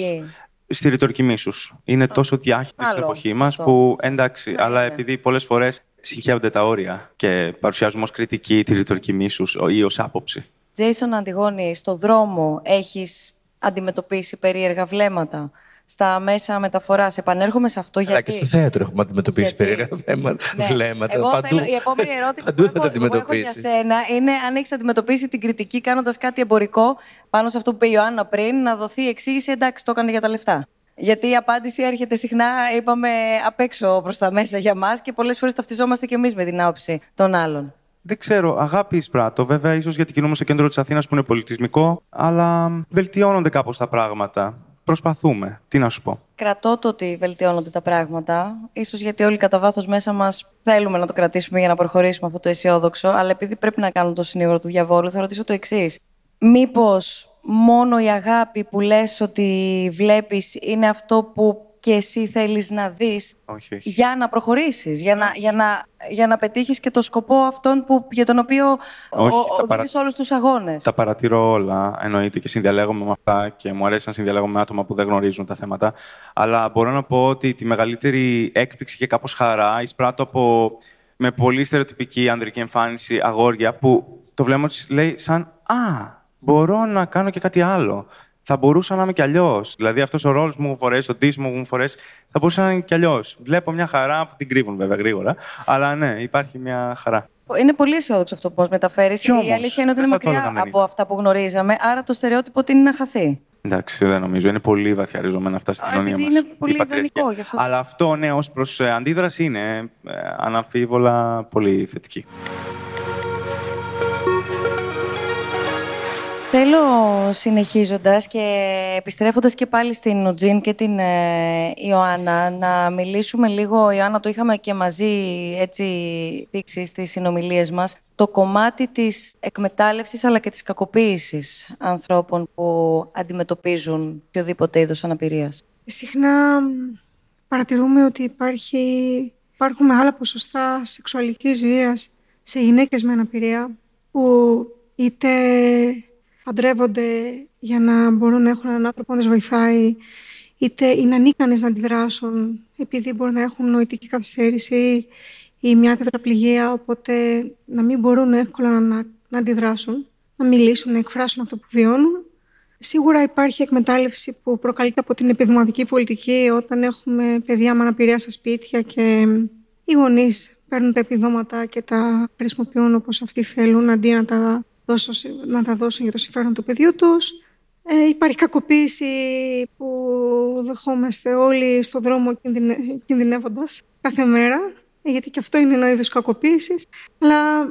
στη ρητορική μίσους. Είναι τόσο διάχυτη στην εποχή μας που εντάξει, αλλά επειδή πολλές φορές συγχέονται τα όρια και παρουσιάζουμε ως κριτική τη ρητορική μίσους ή ως άποψη. Τζέισον Αντιγόνη, στο δρόμο έχεις αντιμετωπίσει περίεργα βλέμματα; Στα μέσα μεταφοράς. Επανέρχομαι σε αυτό γιατί. Αλλά και στο θέατρο έχουμε αντιμετωπίσει περίεργα θέματα. Ναι. Βλέμματα. Εγώ παντού... θέλω, η επόμενη ερώτηση που, έχω, που έχω για σένα είναι αν έχεις αντιμετωπίσει την κριτική κάνοντας κάτι εμπορικό πάνω σε αυτό που είπε η Ιωάννα πριν, να δοθεί εξήγηση εντάξει, το έκανε για τα λεφτά. Γιατί η απάντηση έρχεται συχνά, είπαμε, απ' έξω προς τα μέσα για μας και πολλές φορές ταυτιζόμαστε κι εμείς με την άποψη των άλλων. Δεν ξέρω, αγάπη εισπράττω. Βέβαια, ίσως γιατί κινούμαι στο κέντρο της Αθήνας που είναι πολιτισμικό, αλλά βελτιώνονται κάπως τα πράγματα. Προσπαθούμε. Τι να σου πω. Κρατώ το ότι βελτιώνονται τα πράγματα. σω γιατί όλοι κατά βάθος μέσα μας θέλουμε να το κρατήσουμε για να προχωρήσουμε αυτό το αισιόδοξο. Αλλά επειδή πρέπει να κάνω το συνήγορο του διαβόλου, θα ρωτήσω το εξής. Μήπως μόνο η αγάπη που λες ότι βλέπεις είναι αυτό που και εσύ θέλεις να δεις για να προχωρήσεις, για να, για να, για να πετύχεις και το σκοπό αυτόν που, για τον οποίο όχι, ο, ο, παρα... όλους τους αγώνες. Τα παρατηρώ όλα, εννοείται και συνδιαλέγομαι με αυτά και μου αρέσει να συνδιαλέγομαι με άτομα που δεν γνωρίζουν τα θέματα. Αλλά μπορώ να πω ότι τη μεγαλύτερη έκπληξη και κάπως χαρά εισπράττω από με πολύ στερεοτυπική ανδρική εμφάνιση αγόρια που το βλέμμα τους λέει σαν «Α, μπορώ να κάνω και κάτι άλλο. Θα μπορούσα να είμαι κι αλλιώς. Δηλαδή, αυτός ο ρόλος μου μου φορέσει, ο ντύσιμο μου μου φορέσει, θα μπορούσα να είναι κι αλλιώς. Βλέπω μια χαρά που την κρύβουν βέβαια γρήγορα. Αλλά ναι, υπάρχει μια χαρά. Είναι πολύ αισιόδοξο αυτό που μα μεταφέρει. Η αλήθεια είναι ότι είναι μακριά από αυτά που γνωρίζαμε. Άρα το στερεότυπο ότι είναι να χαθεί. Εντάξει, δεν νομίζω. Είναι πολύ βαθιά ριζωμένα αυτά στην κοινωνία μα. Είναι πολύ ιδανικό γι' αυτό. Αλλά αυτό, ναι, ως προς ε, αντίδραση είναι ε, αναμφίβολα πολύ θετική. Θέλω συνεχίζοντας και επιστρέφοντας και πάλι στην Νουτζίν και την ε, Ιωάννα να μιλήσουμε λίγο, Ιωάννα το είχαμε και μαζί έτσι δείξει στις συνομιλίες μας, το κομμάτι της εκμετάλλευσης αλλά και της κακοποίησης ανθρώπων που αντιμετωπίζουν οποιοδήποτε είδος αναπηρίας. Συχνά παρατηρούμε ότι υπάρχει, υπάρχουν μεγάλα ποσοστά σεξουαλικής βίας σε γυναίκες με αναπηρία που είτε παντρεύονται για να μπορούν να έχουν έναν άνθρωπο να τους βοηθάει, είτε είναι ανίκανες να αντιδράσουν επειδή μπορεί να έχουν νοητική καθυστέρηση ή μια τετραπληγία, οπότε να μην μπορούν εύκολα να, να αντιδράσουν, να μιλήσουν, να εκφράσουν αυτό που βιώνουν. Σίγουρα υπάρχει εκμετάλλευση που προκαλείται από την επιδοματική πολιτική όταν έχουμε παιδιά με αναπηρία στα σπίτια και οι γονείς παίρνουν τα επιδόματα και τα χρησιμοποιούν όπως αυτοί θέλουν αντί να τα να τα δώσουν για το συμφέρον του παιδιού τους. Ε, υπάρχει κακοποίηση που δεχόμαστε όλοι στον δρόμο κινδυνε... κινδυνεύοντας κάθε μέρα, γιατί και αυτό είναι ένα είδος κακοποίησης. Αλλά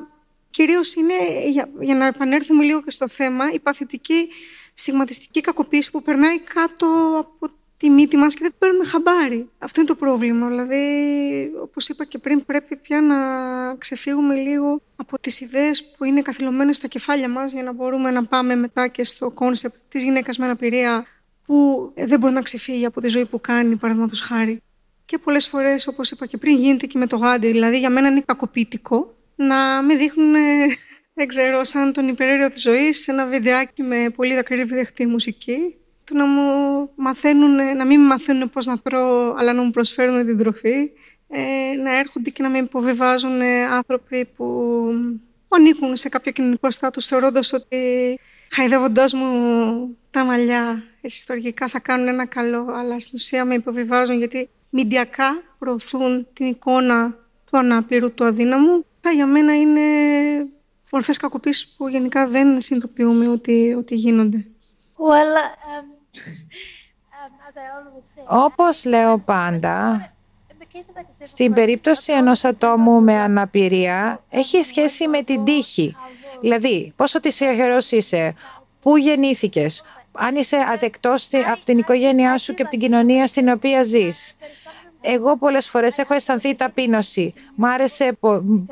κυρίως είναι, για, για να επανέλθουμε λίγο και στο θέμα, η παθητική στιγματιστική κακοποίηση που περνάει κάτω από τη μύτη μας και δεν παίρνουμε χαμπάρι. Αυτό είναι το πρόβλημα. Δηλαδή, όπως είπα και πριν, πρέπει πια να ξεφύγουμε λίγο από τις ιδέες που είναι καθυλωμένες στα κεφάλια μας για να μπορούμε να πάμε μετά και στο concept της γυναίκας με αναπηρία που δεν μπορεί να ξεφύγει από τη ζωή που κάνει, παραδείγματος χάρη. Και πολλές φορές, όπως είπα και πριν, γίνεται και με το γάντι. Δηλαδή, για μένα είναι κακοποιητικό να με δείχνουν, δεν ξέρω, σαν τον υπερήρωα της ζωής, ένα βιντεάκι με πολύ δακρύβρεχτη μουσική του να μου μαθαίνουν, να μην μαθαίνουν πώς να τρώω, αλλά να μου προσφέρουν την τροφή, ε, να έρχονται και να με υποβιβάζουν άνθρωποι που ανήκουν σε κάποιο κοινωνικό στάτους, θεωρώντας ότι χαϊδεύοντάς μου τα μαλλιά ιστορικά θα κάνουν ένα καλό, αλλά στην ουσία με υποβιβάζουν γιατί μηντιακά προωθούν την εικόνα του ανάπηρου, του αδύναμου. Τα για μένα είναι μορφές κακοποίησης που γενικά δεν συνειδητοποιούμε ότι, ότι γίνονται. Well, um, όπως λέω πάντα, στην περίπτωση ενός ατόμου με αναπηρία, έχει σχέση με την τύχη. Δηλαδή, πόσο τυχερός είσαι, πού γεννήθηκες, αν είσαι αδεκτός από την οικογένειά σου και από την κοινωνία στην οποία ζεις. Εγώ πολλές φορές έχω αισθανθεί ταπείνωση. Μ' άρεσε,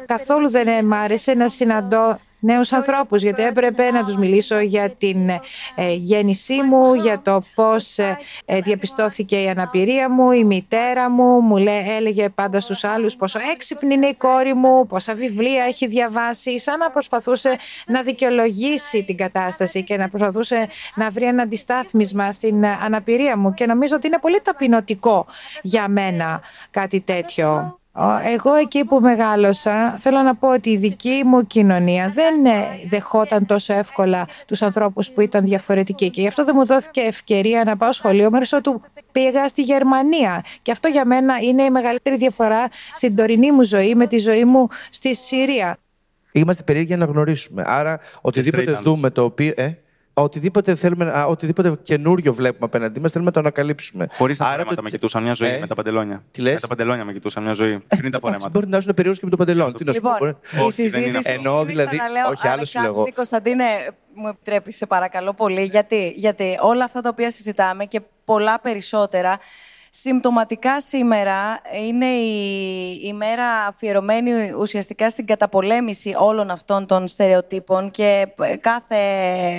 καθόλου δεν μ' άρεσε να συναντώ νέους ανθρώπους, γιατί έπρεπε να τους μιλήσω για την ε, γέννησή μου, για το πώς ε, ε, διαπιστώθηκε η αναπηρία μου, η μητέρα μου, μου λέ, έλεγε πάντα στους άλλους πόσο έξυπνη είναι η κόρη μου, πόσα βιβλία έχει διαβάσει, σαν να προσπαθούσε να δικαιολογήσει την κατάσταση και να προσπαθούσε να βρει ένα αντιστάθμισμα στην αναπηρία μου. Και νομίζω ότι είναι πολύ ταπεινωτικό για μένα κάτι τέτοιο. Εγώ εκεί που μεγάλωσα, θέλω να πω ότι η δική μου κοινωνία δεν ε, δεχόταν τόσο εύκολα τους ανθρώπους που ήταν διαφορετικοί και γι' αυτό δεν μου δόθηκε ευκαιρία να πάω σχολείο μέχρι ότου πήγα στη Γερμανία. Και αυτό για μένα είναι η μεγαλύτερη διαφορά στην τωρινή μου ζωή με τη ζωή μου στη Συρία. Είμαστε περίεργοι να γνωρίσουμε. Άρα, οτιδήποτε δούμε το οποίο. Ε; Οτιδήποτε, θέλουμε, α, οτιδήποτε καινούριο βλέπουμε απέναντί μας, θέλουμε να το ανακαλύψουμε. Χωρίς τα φορέματα το... με κοιτούσαν μια ζωή ε; με τα παντελόνια. Τι λες; Με τα παντελόνια με κοιτούσαν μια ζωή. Πριν τα φορέματα. Μπορεί να ζουν περίοδο και με το παντελόνι. Τι να σου λοιπόν, πω. Η συζήτηση. Εννοώ δηλαδή. Όχι, άλλο σου λέγω. Κωνσταντίνε, μου επιτρέπει, σε παρακαλώ πολύ. Γιατί, γιατί όλα αυτά τα οποία συζητάμε και πολλά περισσότερα Συμπτωματικά σήμερα είναι η ημέρα αφιερωμένη ουσιαστικά στην καταπολέμηση όλων αυτών των στερεοτύπων και κάθε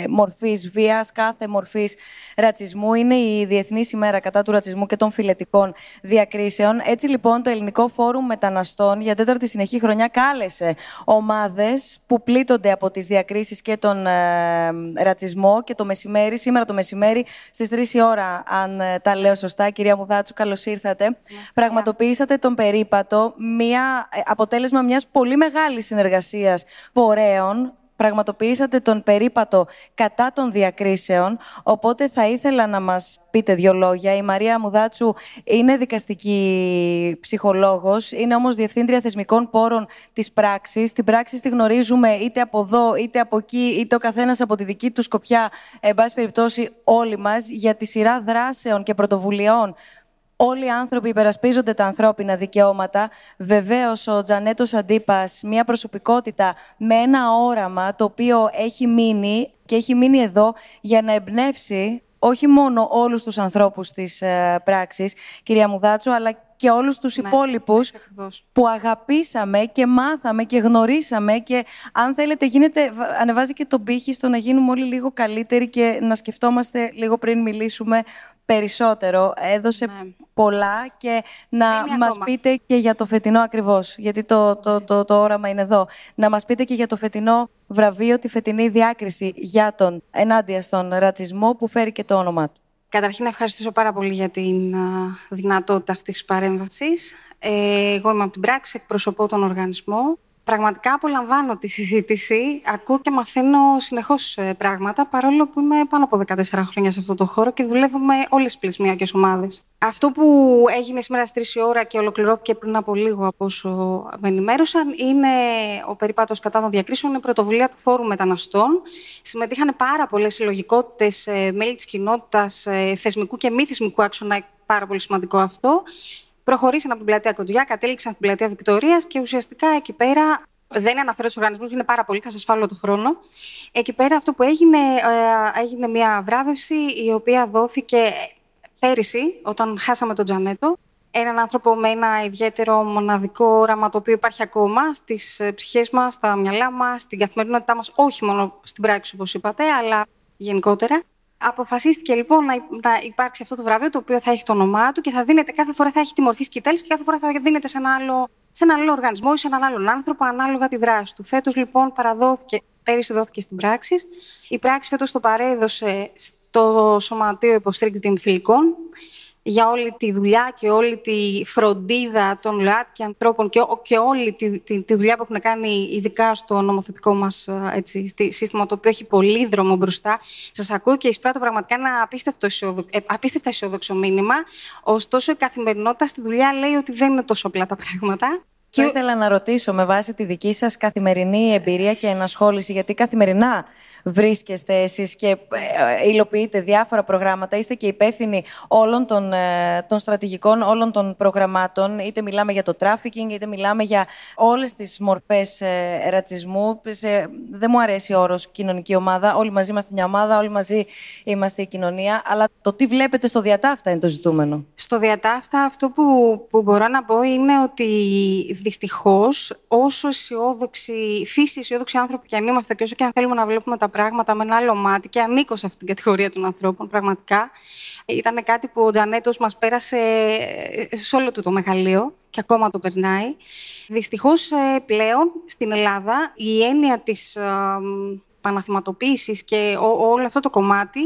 μορφής βίας, κάθε μορφής ρατσισμού. Είναι η Διεθνής ημέρα κατά του ρατσισμού και των φιλετικών διακρίσεων. Έτσι λοιπόν το Ελληνικό Φόρουμ Μεταναστών για τέταρτη συνεχή χρονιά κάλεσε ομάδες που πλήττονται από τις διακρίσεις και τον ε, ρατσισμό και το μεσημέρι, σήμερα το μεσημέρι στις 3 η ώρα, αν ε, τα λέω σωστά, κυρία Μουδά, Καλώς ήρθατε. Πραγματοποιήσατε τον περίπατο, μια, ε, αποτέλεσμα μιας πολύ μεγάλης συνεργασίας φορέων, πραγματοποιήσατε τον περίπατο κατά των διακρίσεων, οπότε θα ήθελα να μας πείτε δύο λόγια. Η Μαρία Μουδάτσου είναι δικαστική ψυχολόγος, είναι όμως διευθύντρια θεσμικών πόρων της πράξης. Την πράξη τη γνωρίζουμε είτε από εδώ, είτε από εκεί, είτε ο καθένας από τη δική του σκοπιά, εν πάση περιπτώσει όλοι μας, για τη σειρά δράσεων και πρωτοβουλειών Όλοι οι άνθρωποι υπερασπίζονται τα ανθρώπινα δικαιώματα. Βεβαίως, ο Τζανέτος Αντίπας, μια προσωπικότητα με ένα όραμα το οποίο έχει μείνει και έχει μείνει εδώ για να εμπνεύσει όχι μόνο όλους τους ανθρώπους της ε, πράξης, κυρία Μουδάτσου, αλλά και όλους τους ναι, υπόλοιπους που αγαπήσαμε και μάθαμε και γνωρίσαμε και αν θέλετε γίνεται, ανεβάζει και τον πύχη στο να γίνουμε όλοι λίγο καλύτεροι και να σκεφτόμαστε λίγο πριν μιλήσουμε περισσότερο. Έδωσε ναι. πολλά και να μας πείτε και για το φετινό ακριβώς, γιατί το, το, το, το, όραμα είναι εδώ. Να μας πείτε και για το φετινό βραβείο, τη φετινή διάκριση για τον ενάντια στον ρατσισμό που φέρει και το όνομά του. Καταρχήν να ευχαριστήσω πάρα πολύ για την δυνατότητα αυτής της παρέμβασης. Ε, εγώ είμαι από την πράξη, εκπροσωπώ τον οργανισμό Πραγματικά απολαμβάνω τη συζήτηση. Ακούω και μαθαίνω συνεχώς πράγματα, παρόλο που είμαι πάνω από 14 χρόνια σε αυτό το χώρο και δουλεύω με όλες τις πλησμιακές ομάδες. Αυτό που έγινε σήμερα στις 3 ώρα και ολοκληρώθηκε πριν από λίγο, από όσο με ενημέρωσαν, είναι ο περίπατο κατά των διακρίσεων, είναι πρωτοβουλία του Φόρου Μεταναστών. Συμμετείχαν πάρα πολλές συλλογικότητες, ε, μέλη της κοινότητας, ε, θεσμικού και μη θεσμικού άξονα. Πάρα πολύ σημαντικό αυτό προχωρήσαν από την πλατεία Κοντζιά, κατέληξαν στην πλατεία Βικτωρίας και ουσιαστικά εκεί πέρα. Δεν αναφέρω τους οργανισμούς, είναι πάρα πολύ, θα σας φάλω το χρόνο. Εκεί πέρα αυτό που έγινε, ε, έγινε μια βράβευση η οποία δόθηκε πέρυσι, όταν χάσαμε τον Τζανέτο. Έναν άνθρωπο με ένα ιδιαίτερο μοναδικό όραμα το οποίο υπάρχει ακόμα στις ε, ψυχές μας, στα μυαλά μας, στην καθημερινότητά μας, όχι μόνο στην πράξη όπως είπατε, αλλά γενικότερα. Αποφασίστηκε λοιπόν να, να υπάρξει αυτό το βραβείο, το οποίο θα έχει το όνομά του και θα δίνεται κάθε φορά θα έχει τη μορφή σκητέλη και κάθε φορά θα δίνεται σε, ένα άλλο, σε έναν άλλο οργανισμό ή σε έναν άλλον άνθρωπο, ανάλογα τη δράση του. Φέτος λοιπόν παραδόθηκε, πέρυσι δόθηκε στην πράξη. Η πράξη φέτος το παρέδωσε στο Σωματείο Υποστήριξης Δημοφιλικών για όλη τη δουλειά και όλη τη φροντίδα των ΛΟΑΤΚΙ ανθρώπων και, και όλη τη, τη, τη, δουλειά που έχουν κάνει ειδικά στο νομοθετικό μας έτσι, σύστημα, το οποίο έχει πολύ δρόμο μπροστά. Σας ακούω και εισπράττω πραγματικά ένα απίστευτο αισιόδο, ε, απίστευτα αισιόδοξο μήνυμα. Ωστόσο, η καθημερινότητα στη δουλειά λέει ότι δεν είναι τόσο απλά τα πράγματα. Θα ήθελα να ρωτήσω με βάση τη δική σας καθημερινή εμπειρία και ενασχόληση, γιατί καθημερινά βρίσκεστε εσείς και ε, υλοποιείτε διάφορα προγράμματα, είστε και υπεύθυνοι όλων των, ε, των στρατηγικών, όλων των προγραμμάτων, είτε μιλάμε για το τράφικινγκ, είτε μιλάμε για όλες τις μορφές ε, ρατσισμού. Δεν μου αρέσει ο όρος κοινωνική ομάδα, όλοι μαζί είμαστε μια ομάδα, όλοι μαζί είμαστε η κοινωνία, αλλά το τι βλέπετε στο διατάφτα είναι το ζητούμενο. Στο διατάφτα αυτό που, που μπορώ να πω είναι ότι δυστυχώς, όσο αισιόδοξοι, φύση αισιόδοξοι άνθρωποι και αν είμαστε και όσο και αν θέλουμε να βλέπουμε τα πράγματα με ένα άλλο μάτι, και ανήκω σε αυτήν την κατηγορία των ανθρώπων, πραγματικά. Ήταν κάτι που ο Τζανέτος μας πέρασε ε, σε όλο του το μεγαλείο και ακόμα το περνάει. Δυστυχώς ε, πλέον στην Ελλάδα η έννοια της παναθυματοποίηση και όλο αυτό το κομμάτι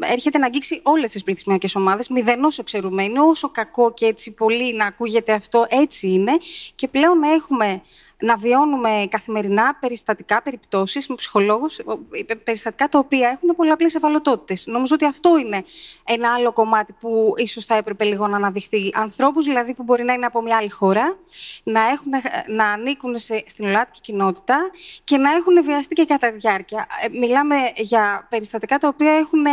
έρχεται να αγγίξει όλες τις πληθυσμιακές ομάδες, μηδενός εξαιρουμένου, όσο κακό και έτσι πολύ να ακούγεται αυτό, έτσι είναι. Και πλέον έχουμε να βιώνουμε καθημερινά περιστατικά, περιπτώσεις με ψυχολόγους, ε, περιστατικά τα οποία έχουν πολλαπλές ευαλωτότητες. Νομίζω ότι αυτό είναι ένα άλλο κομμάτι που ίσως θα έπρεπε λίγο να αναδειχθεί. Ανθρώπους δηλαδή που μπορεί να είναι από μια άλλη χώρα, να, έχουν, να ανήκουν σε, στην ελλαδική κοινότητα και να έχουν βιαστεί και κατά διάρκεια. Ε, μιλάμε για περιστατικά τα οποία έχουν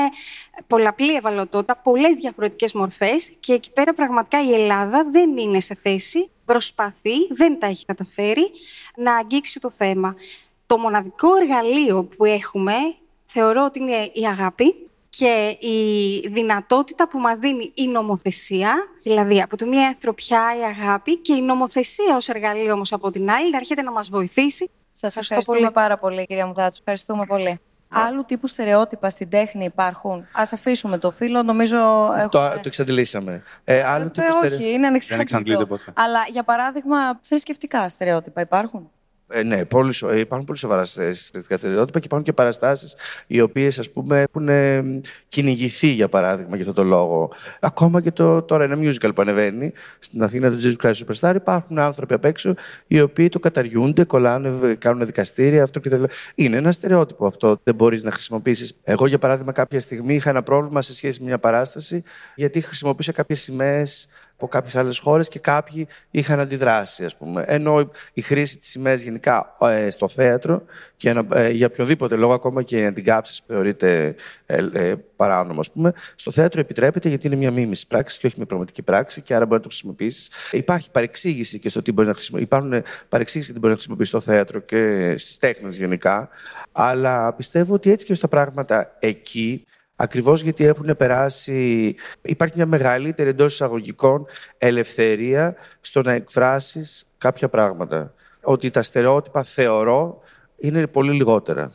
πολλαπλή ευαλωτότητα, πολλές διαφορετικές μορφές και εκεί πέρα πραγματικά η Ελλάδα δεν είναι σε θέση προσπαθεί, δεν τα έχει καταφέρει, να αγγίξει το θέμα. Το μοναδικό εργαλείο που έχουμε θεωρώ ότι είναι η αγάπη και η δυνατότητα που μας δίνει η νομοθεσία, δηλαδή από τη μία ανθρωπιά η αγάπη και η νομοθεσία ως εργαλείο όμως από την άλλη να έρχεται να μας βοηθήσει. Σας ευχαριστούμε πολύ. πάρα πολύ κυρία Μουδάτσου. Ευχαριστούμε πολύ. Άλλου τύπου στερεότυπα στην τέχνη υπάρχουν. Α αφήσουμε το φίλο, νομίζω. Έχουμε... Το, το εξαντλήσαμε. Ε, άλλου ε, τύπου όχι, είναι ανεξαρτήτω. Αλλά για παράδειγμα, θρησκευτικά στερεότυπα υπάρχουν; Ε, ναι, πολύ, ε, υπάρχουν πολύ σοβαρά στρατιωτικά στερεότυπα και υπάρχουν και παραστάσεις οι οποίες έχουν ε, κυνηγηθεί, για παράδειγμα, για αυτό το λόγο. Ακόμα και το, τώρα ένα musical που ανεβαίνει στην Αθήνα, το Jesus Christ Superstar, υπάρχουν άνθρωποι απ' έξω οι οποίοι το καταργούνται, κολλάνε, κάνουν δικαστήρια. Αυτό και Είναι ένα στερεότυπο αυτό. Δεν μπορείς να χρησιμοποιήσεις. Εγώ, για παράδειγμα, κάποια στιγμή είχα ένα πρόβλημα σε σχέση με μια παράσταση, γιατί χρησιμοποιούσα κάποιες σημαίες από κάποιες άλλες χώρες και κάποιοι είχαν αντιδράσει, ας πούμε. Ενώ η χρήση της σημαίας γενικά ε, στο θέατρο και ε, για οποιοδήποτε λόγο, ακόμα και η αντικάψη θεωρείται ε, ε, παράνομο, ας πούμε, στο θέατρο επιτρέπεται γιατί είναι μια μίμηση πράξη και όχι μια πραγματική πράξη και άρα μπορεί να το χρησιμοποιήσεις. Υπάρχει παρεξήγηση και στο τι μπορείς να χρησιμοποιήσει. Υπάρχουν παρεξήγηση γιατί μπορείς να χρησιμοποιήσεις στο θέατρο και στις τέχνες γενικά. Αλλά πιστεύω ότι έτσι και στα πράγματα εκεί Ακριβώς γιατί έχουν περάσει, υπάρχει μια μεγαλύτερη εντός εισαγωγικών ελευθερία στο να εκφράσεις κάποια πράγματα. Ότι τα στερεότυπα θεωρώ είναι πολύ λιγότερα.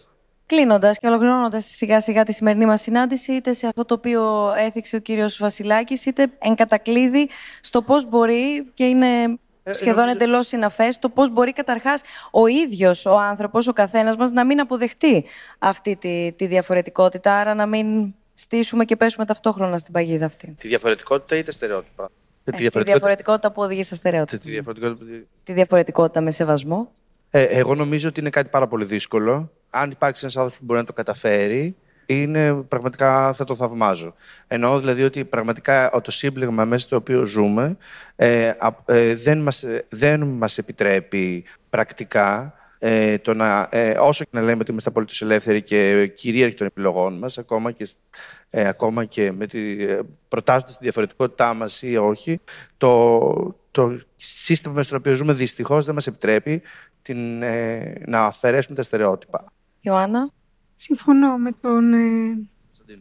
Κλείνοντας και ολοκληρώνοντας σιγά σιγά τη σημερινή μας συνάντηση, είτε σε αυτό το οποίο έθιξε ο κύριος Βασιλάκης, είτε εν κατακλείδη στο πώς μπορεί και είναι ε, σχεδόν εντελώς συναφές το πώς μπορεί καταρχάς ο ίδιος ο άνθρωπος, ο καθένας μας, να μην αποδεχτεί αυτή τη, τη διαφορετικότητα. Άρα να μην στήσουμε και πέσουμε ταυτόχρονα στην παγίδα αυτή. Τη διαφορετικότητα ή τα στερεότυπα; Ε, τη, διαφορετικότητα... τη διαφορετικότητα που οδηγεί στα στερεότυπα. Τη διαφορετικότητα... τη διαφορετικότητα με σεβασμό. Ε, εγώ νομίζω ότι είναι κάτι πάρα πολύ δύσκολο. Αν υπάρξει ένας άνθρωπος που μπορεί να το καταφέρει, είναι πραγματικά θα το θαυμάζω. Εννοώ δηλαδή ότι πραγματικά το σύμπλεγμα μέσα στο οποίο ζούμε ε, ε, δεν, μας, δεν μας επιτρέπει πρακτικά ε, το να, ε, όσο και να λέμε ότι είμαστε απολύτως ελεύθεροι και κυρίαρχοι των επιλογών μας, ακόμα και, ε, ακόμα και με τη, ε, προτάσσοντας τη διαφορετικότητά μας ή όχι, το, το σύστημα με στο οποίο ζούμε δυστυχώς δεν μας επιτρέπει την, ε, να αφαιρέσουμε τα στερεότυπα. Ιωάννα. Συμφωνώ με τον ε,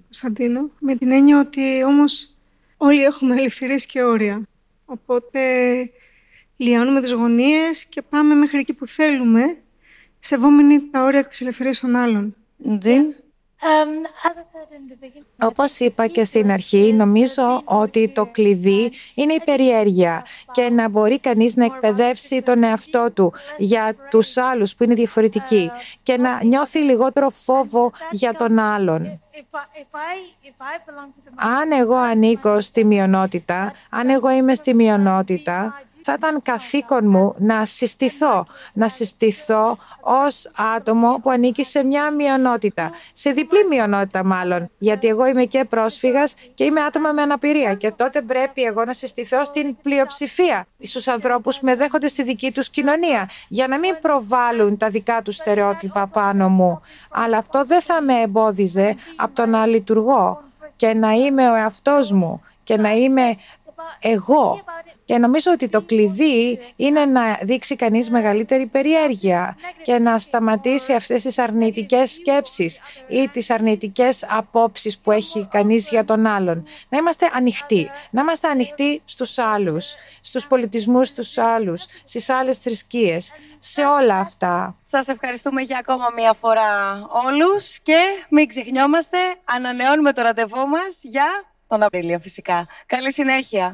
Σαντίνο, με την έννοια ότι όμως όλοι έχουμε ελευθερίες και όρια. Οπότε λιώνουμε τις γωνίες και πάμε μέχρι εκεί που θέλουμε, σεβόμενοι τα όρια της ελευθερίας των άλλων. Τζιν. Όπως είπα και στην αρχή, νομίζω ότι το κλειδί είναι η περιέργεια και να μπορεί κανείς να εκπαιδεύσει τον εαυτό του για τους άλλους που είναι διαφορετικοί και να νιώθει λιγότερο φόβο για τον άλλον. Αν εγώ ανήκω στη μειονότητα, αν εγώ είμαι στη μειονότητα, θα ήταν καθήκον μου να συστηθώ, να συστηθώ ως άτομο που ανήκει σε μια μειονότητα, σε διπλή μειονότητα μάλλον, γιατί εγώ είμαι και πρόσφυγας και είμαι άτομα με αναπηρία και τότε πρέπει εγώ να συστηθώ στην πλειοψηφία, στους ανθρώπους που με δέχονται στη δική τους κοινωνία, για να μην προβάλλουν τα δικά τους στερεότυπα πάνω μου. Αλλά αυτό δεν θα με εμπόδιζε από το να λειτουργώ και να είμαι ο εαυτός μου και να είμαι εγώ. Και νομίζω ότι το κλειδί είναι να δείξει κανείς μεγαλύτερη περιέργεια και να σταματήσει αυτές τις αρνητικές σκέψεις ή τις αρνητικές απόψεις που έχει κανείς για τον άλλον. Να είμαστε ανοιχτοί. Να είμαστε ανοιχτοί στους άλλους, στους πολιτισμούς τους άλλους, στις άλλες θρησκείες, σε όλα αυτά. Σας ευχαριστούμε για ακόμα μία φορά όλους και μην ξεχνιόμαστε, ανανεώνουμε το ραντεβού μας για τον Απρίλιο φυσικά. Καλή συνέχεια.